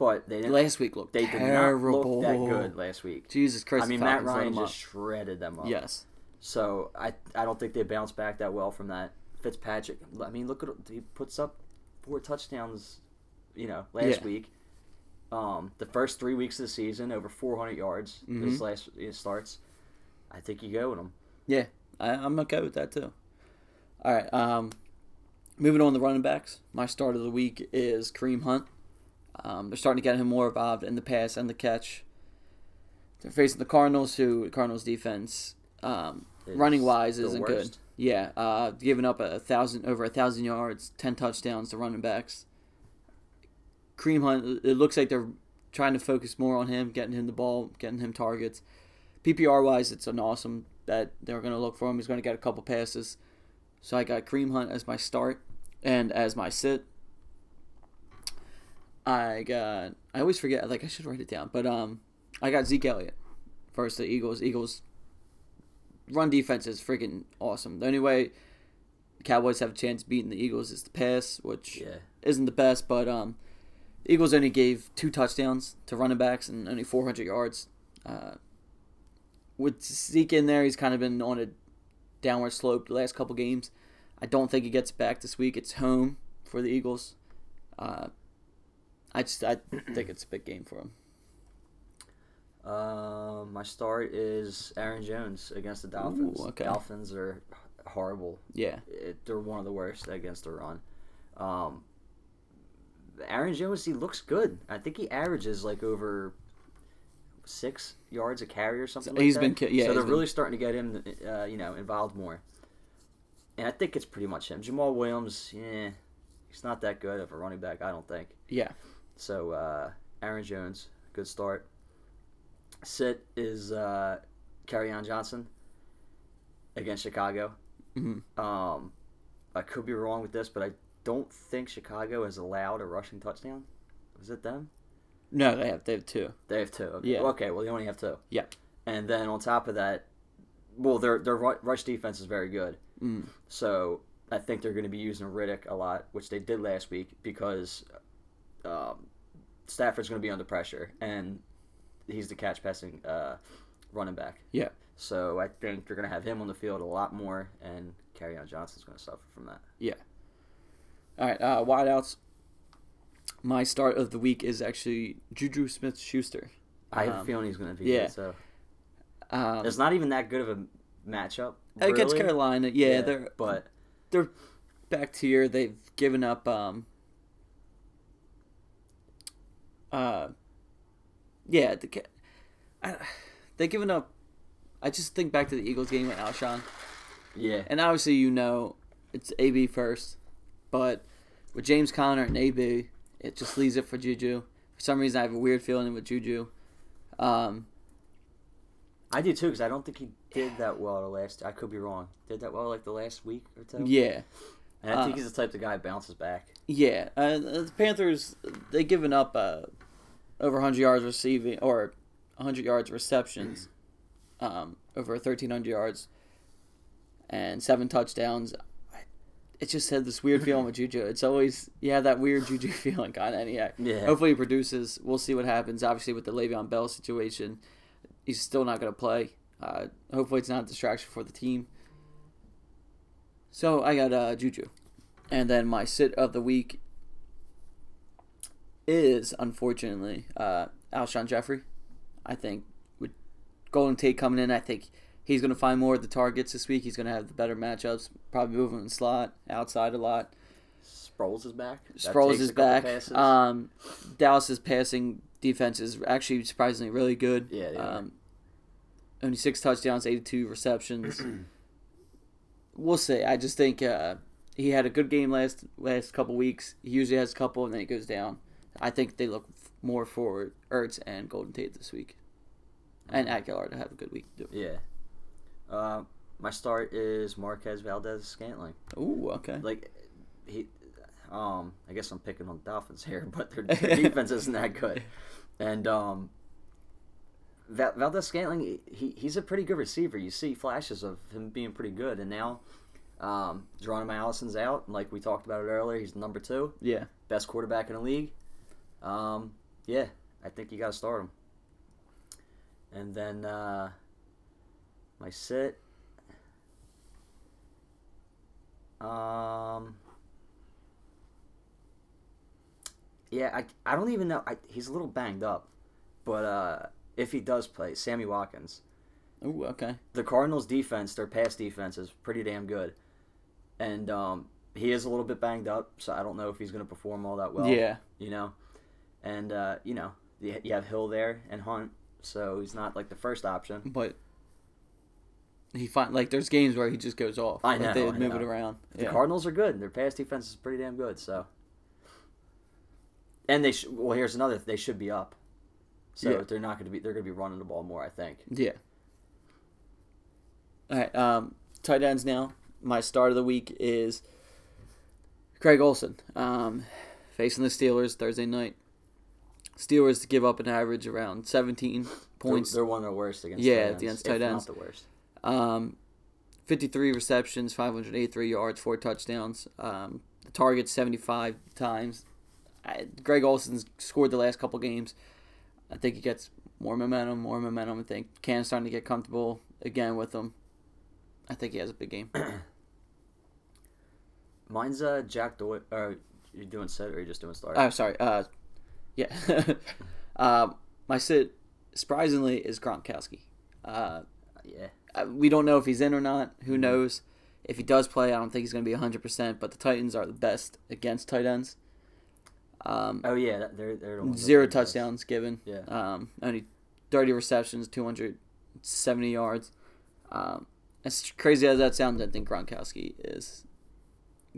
Speaker 2: but they didn't.
Speaker 1: last week looked
Speaker 2: they did not look that good last week.
Speaker 1: Jesus Christ!
Speaker 2: I mean,
Speaker 1: the
Speaker 2: Matt Ryan
Speaker 1: them
Speaker 2: just shredded them
Speaker 1: up. Yes.
Speaker 2: So I I don't think they bounced back that well from that. Fitzpatrick. I mean, look at he puts up four touchdowns, you know, last
Speaker 1: Yeah.
Speaker 2: week. Um, the first three weeks of the season, over 400 yards.
Speaker 1: Mhm.
Speaker 2: His last his starts. I think you go with him.
Speaker 1: Yeah, I, I'm okay with that too. All right. Um, moving on to running backs. My start of the week is Kareem Hunt. Um, they're starting to get him more involved in the pass and the catch. They're facing the Cardinals, who Cardinals defense, um, running wise, isn't
Speaker 2: worst.
Speaker 1: good. Yeah, uh, giving up a thousand over a thousand yards, ten touchdowns to running backs. Kareem Hunt. It looks like they're trying to focus more on him, getting him the ball, getting him targets. PPR wise, it's an awesome that they're going to look for him. He's going to get a couple passes. So I got Kareem Hunt as my start, and as my sit, I got. I always forget. Like I should write it down, but um, I got Zeke Elliott versus the Eagles. Eagles run defense is freaking awesome. The only way Cowboys have a chance beating the Eagles is the pass, which
Speaker 2: Yeah.
Speaker 1: isn't the best, but um, Eagles only gave two touchdowns to running backs and only 400 yards. Uh, with Zeke in there, he's kind of been on a downward slope the last couple games. I don't think he gets back this week. It's home for the Eagles. Uh, I just I think it's a big game for him.
Speaker 2: Um, my start is Aaron Jones against the Dolphins.
Speaker 1: Ooh, okay.
Speaker 2: Dolphins are horrible.
Speaker 1: Yeah,
Speaker 2: It, they're one of the worst against the run. Um, Aaron Jones, he looks good. I think he averages like over six yards a carry or something. like
Speaker 1: He's
Speaker 2: that.
Speaker 1: been ki- yeah,
Speaker 2: So they're
Speaker 1: been-
Speaker 2: really starting to get him, uh, you know, involved more. And I think it's pretty much him. Jamaal Williams, yeah, he's not that good of a running back. I don't think.
Speaker 1: yeah,
Speaker 2: So uh, Aaron Jones, good start. Sit is uh, on Johnson against Chicago.
Speaker 1: hmm
Speaker 2: Um, I could be wrong with this, but I don't think Chicago has allowed a rushing touchdown. Was it them?
Speaker 1: No, they have they have two.
Speaker 2: They have two. Okay.
Speaker 1: Yeah.
Speaker 2: Okay. Well, they only have two.
Speaker 1: Yeah.
Speaker 2: And then on top of that, well, their their rush defense is very good.
Speaker 1: Mm.
Speaker 2: So I think they're going to be using Riddick a lot, which they did last week because um, Stafford's going to be under pressure, and he's the catch passing uh, running back.
Speaker 1: Yeah.
Speaker 2: So I think they're going to have him on the field a lot more, and on Johnson's going to suffer from that. Yeah.
Speaker 1: All right, uh, wideouts. My start of the week is actually Juju Smith Schuster.
Speaker 2: I have a
Speaker 1: Um,
Speaker 2: feeling he's going to be
Speaker 1: yeah.
Speaker 2: good. So
Speaker 1: Um,
Speaker 2: it's not even that good of a matchup
Speaker 1: against
Speaker 2: really.
Speaker 1: Carolina, yeah, they're
Speaker 2: but
Speaker 1: they're back tier. They've given up. Um, uh, yeah, the, I, they've given up. I just think back to the Eagles game with Alshon,
Speaker 2: yeah,
Speaker 1: and obviously you know it's AB first, but with James Conner and AB, it just leaves it for Juju. For some reason, I have a weird feeling with Juju. Um,
Speaker 2: I do too because I don't think he did that well the last. I could be wrong. Did that well like the last week or two.
Speaker 1: yeah,
Speaker 2: and I think
Speaker 1: uh,
Speaker 2: he's the type of guy that bounces back.
Speaker 1: Yeah, uh, the Panthers they've given up uh, over 100 yards receiving or 100 yards receptions, um, over 1,300 yards, and seven touchdowns. It just had this weird feeling with Juju. It's always you have that weird Juju feeling kind of. Yeah,
Speaker 2: Yeah.
Speaker 1: hopefully he produces. We'll see what happens. Obviously with the Le'Veon Bell situation, he's still not going to play. Uh, hopefully it's not a distraction for the team. So I got uh, Juju. And then my sit of the week is unfortunately uh, Alshon Jeffery. I think with Golden Tate coming in, I think he's going to find more of the targets this week. He's going to have the better matchups. Probably moving in the slot outside a lot.
Speaker 2: Sproles is back. That
Speaker 1: Sproles is back. Um, Dallas's passing defense is actually surprisingly really good.
Speaker 2: Yeah, are.
Speaker 1: Um, only six touchdowns, eighty-two receptions. we'll see. I just think uh, he had a good game last last couple weeks. He usually has a couple, and then he goes down. I think they look more for Ertz and Golden Tate this week, and Agholor to have a good week. Too.
Speaker 2: yeah. Uh, my start is Marquez Valdes Scantling.
Speaker 1: Ooh, okay.
Speaker 2: Like he, Um, I guess I'm picking on Dolphins here, but their, their defense isn't that good. And um, Val- Valdes Scantling, he, he's a pretty good receiver. You see flashes of him being pretty good, and now um, Geronimo Allison's out, like we talked about it earlier, he's number two,
Speaker 1: Yeah.
Speaker 2: best quarterback in the league. Um, yeah, I think you got to start him. And then uh, my sit. Um. Yeah, I, I don't even know. I, he's a little banged up, but uh, if he does play, Sammy Watkins.
Speaker 1: Ooh, okay.
Speaker 2: The Cardinals' defense, their pass defense, is pretty damn good, and um, he is a little bit banged up, so I don't know if he's going to perform all that well.
Speaker 1: yeah.
Speaker 2: you know, and uh, you know you have Hill there and Hunt, so he's not like the first option.
Speaker 1: But he find like there's games where he just goes off.
Speaker 2: I
Speaker 1: Like,
Speaker 2: know,
Speaker 1: They
Speaker 2: I
Speaker 1: move
Speaker 2: know.
Speaker 1: it around.
Speaker 2: The
Speaker 1: Yeah.
Speaker 2: Cardinals are good. Their pass defense is pretty damn good. So, and they sh- well, here's another. They should be up. So
Speaker 1: Yeah.
Speaker 2: they're not going to be. They're going to be running the ball more. I think.
Speaker 1: Yeah. All right. Um, tight ends now. My start of the week is Greg Olsen, um, facing the Steelers Thursday night. Steelers give up an average around 17 points.
Speaker 2: They're, they're one of the worst against.
Speaker 1: Yeah,
Speaker 2: tight ends,
Speaker 1: against tight
Speaker 2: not
Speaker 1: ends.
Speaker 2: the worst.
Speaker 1: Um, 53 receptions, 583 yards, four touchdowns. Um, the target 75 times. I, Greg Olsen's scored the last couple games. I think he gets more momentum, more momentum. I think Cam's starting to get comfortable again with him. I think he has a big game.
Speaker 2: Mine's uh Jack Doyle. Or you doing set or are you just doing start?
Speaker 1: Oh, sorry. Uh, yeah. uh, my sit, surprisingly, is Gronkowski. Uh,
Speaker 2: yeah.
Speaker 1: Uh, we don't know if he's in or not. Who
Speaker 2: Mm-hmm.
Speaker 1: knows? If he does play, I don't think he's going to be 100%, but the Titans are the best against tight ends. Um,
Speaker 2: Oh yeah, that- they're they're
Speaker 1: zero touchdowns given.
Speaker 2: Yeah.
Speaker 1: Um, only 30 receptions, 270 yards. Um, as crazy as that sounds, I think Gronkowski is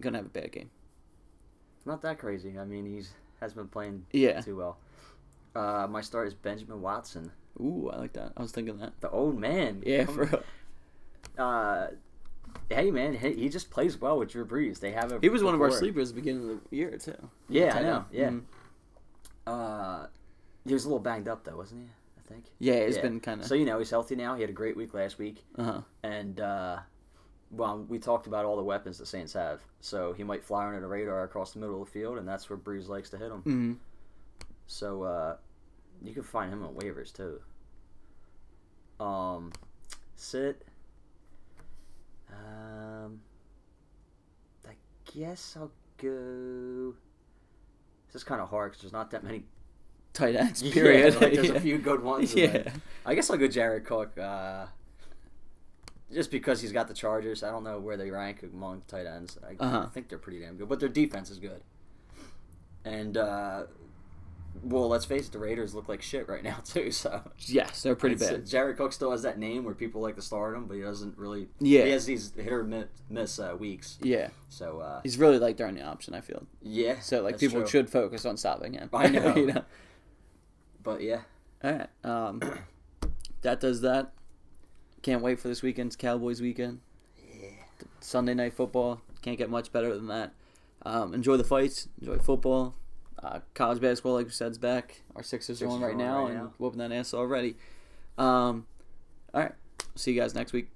Speaker 1: going to have a bad game.
Speaker 2: Not that crazy. I mean, he's has been playing
Speaker 1: Yeah.
Speaker 2: too well. Uh, my start is Benjamin Watson,
Speaker 1: Ooh, I like that. I was thinking that.
Speaker 2: the old man.
Speaker 1: Yeah, for real.
Speaker 2: uh, hey man, he, he just plays well with Drew Brees. They have a
Speaker 1: He was one of our sleepers at the beginning of the year, too.
Speaker 2: Yeah, I know. Yeah.
Speaker 1: Mhm.
Speaker 2: Uh, he was a little banged up though, wasn't he? I think.
Speaker 1: Yeah, he's
Speaker 2: Yeah.
Speaker 1: been kind of.
Speaker 2: So you know he's healthy now. He had a great week last week,
Speaker 1: uh-huh.
Speaker 2: and uh, well, we talked about all the weapons the Saints have. So he might fly under the radar across the middle of the field, and that's where Brees likes to hit him.
Speaker 1: hmm
Speaker 2: So uh, you can find him on waivers too. Um, sit. Um, I guess I'll go. This is kind of hard because there's not that many.
Speaker 1: Tight ends,
Speaker 2: Yeah,
Speaker 1: period.
Speaker 2: like, there's
Speaker 1: Yeah.
Speaker 2: a few good ones.
Speaker 1: Yeah.
Speaker 2: I guess I'll go Jared Cook. Uh, just because he's got the Chargers, I don't know where they rank among tight ends. I,
Speaker 1: Uh-huh.
Speaker 2: I think they're pretty damn good, but their defense is good. And uh, well, let's face it, the Raiders look like shit right now too. So
Speaker 1: Yes, they're pretty
Speaker 2: It's, uh,
Speaker 1: bad.
Speaker 2: Jared Cook still has that name where people like to start him, but he doesn't really.
Speaker 1: Yeah.
Speaker 2: he has these hit or miss, miss uh, weeks.
Speaker 1: Yeah,
Speaker 2: So uh,
Speaker 1: he's really like their only option. I feel
Speaker 2: yeah,
Speaker 1: so. Like people
Speaker 2: true.
Speaker 1: should focus on stopping him.
Speaker 2: I know.
Speaker 1: you know.
Speaker 2: But yeah,
Speaker 1: All right. Um, that does that. Can't wait for this weekend's Cowboys weekend.
Speaker 2: yeah,
Speaker 1: Sunday night football. Can't get much better than that. Um, enjoy the fights. Enjoy football. Uh, college basketball, like we said, is back. Our Sixers, are on right now
Speaker 2: right
Speaker 1: and whooping that ass already. Um, all right. See you guys next week.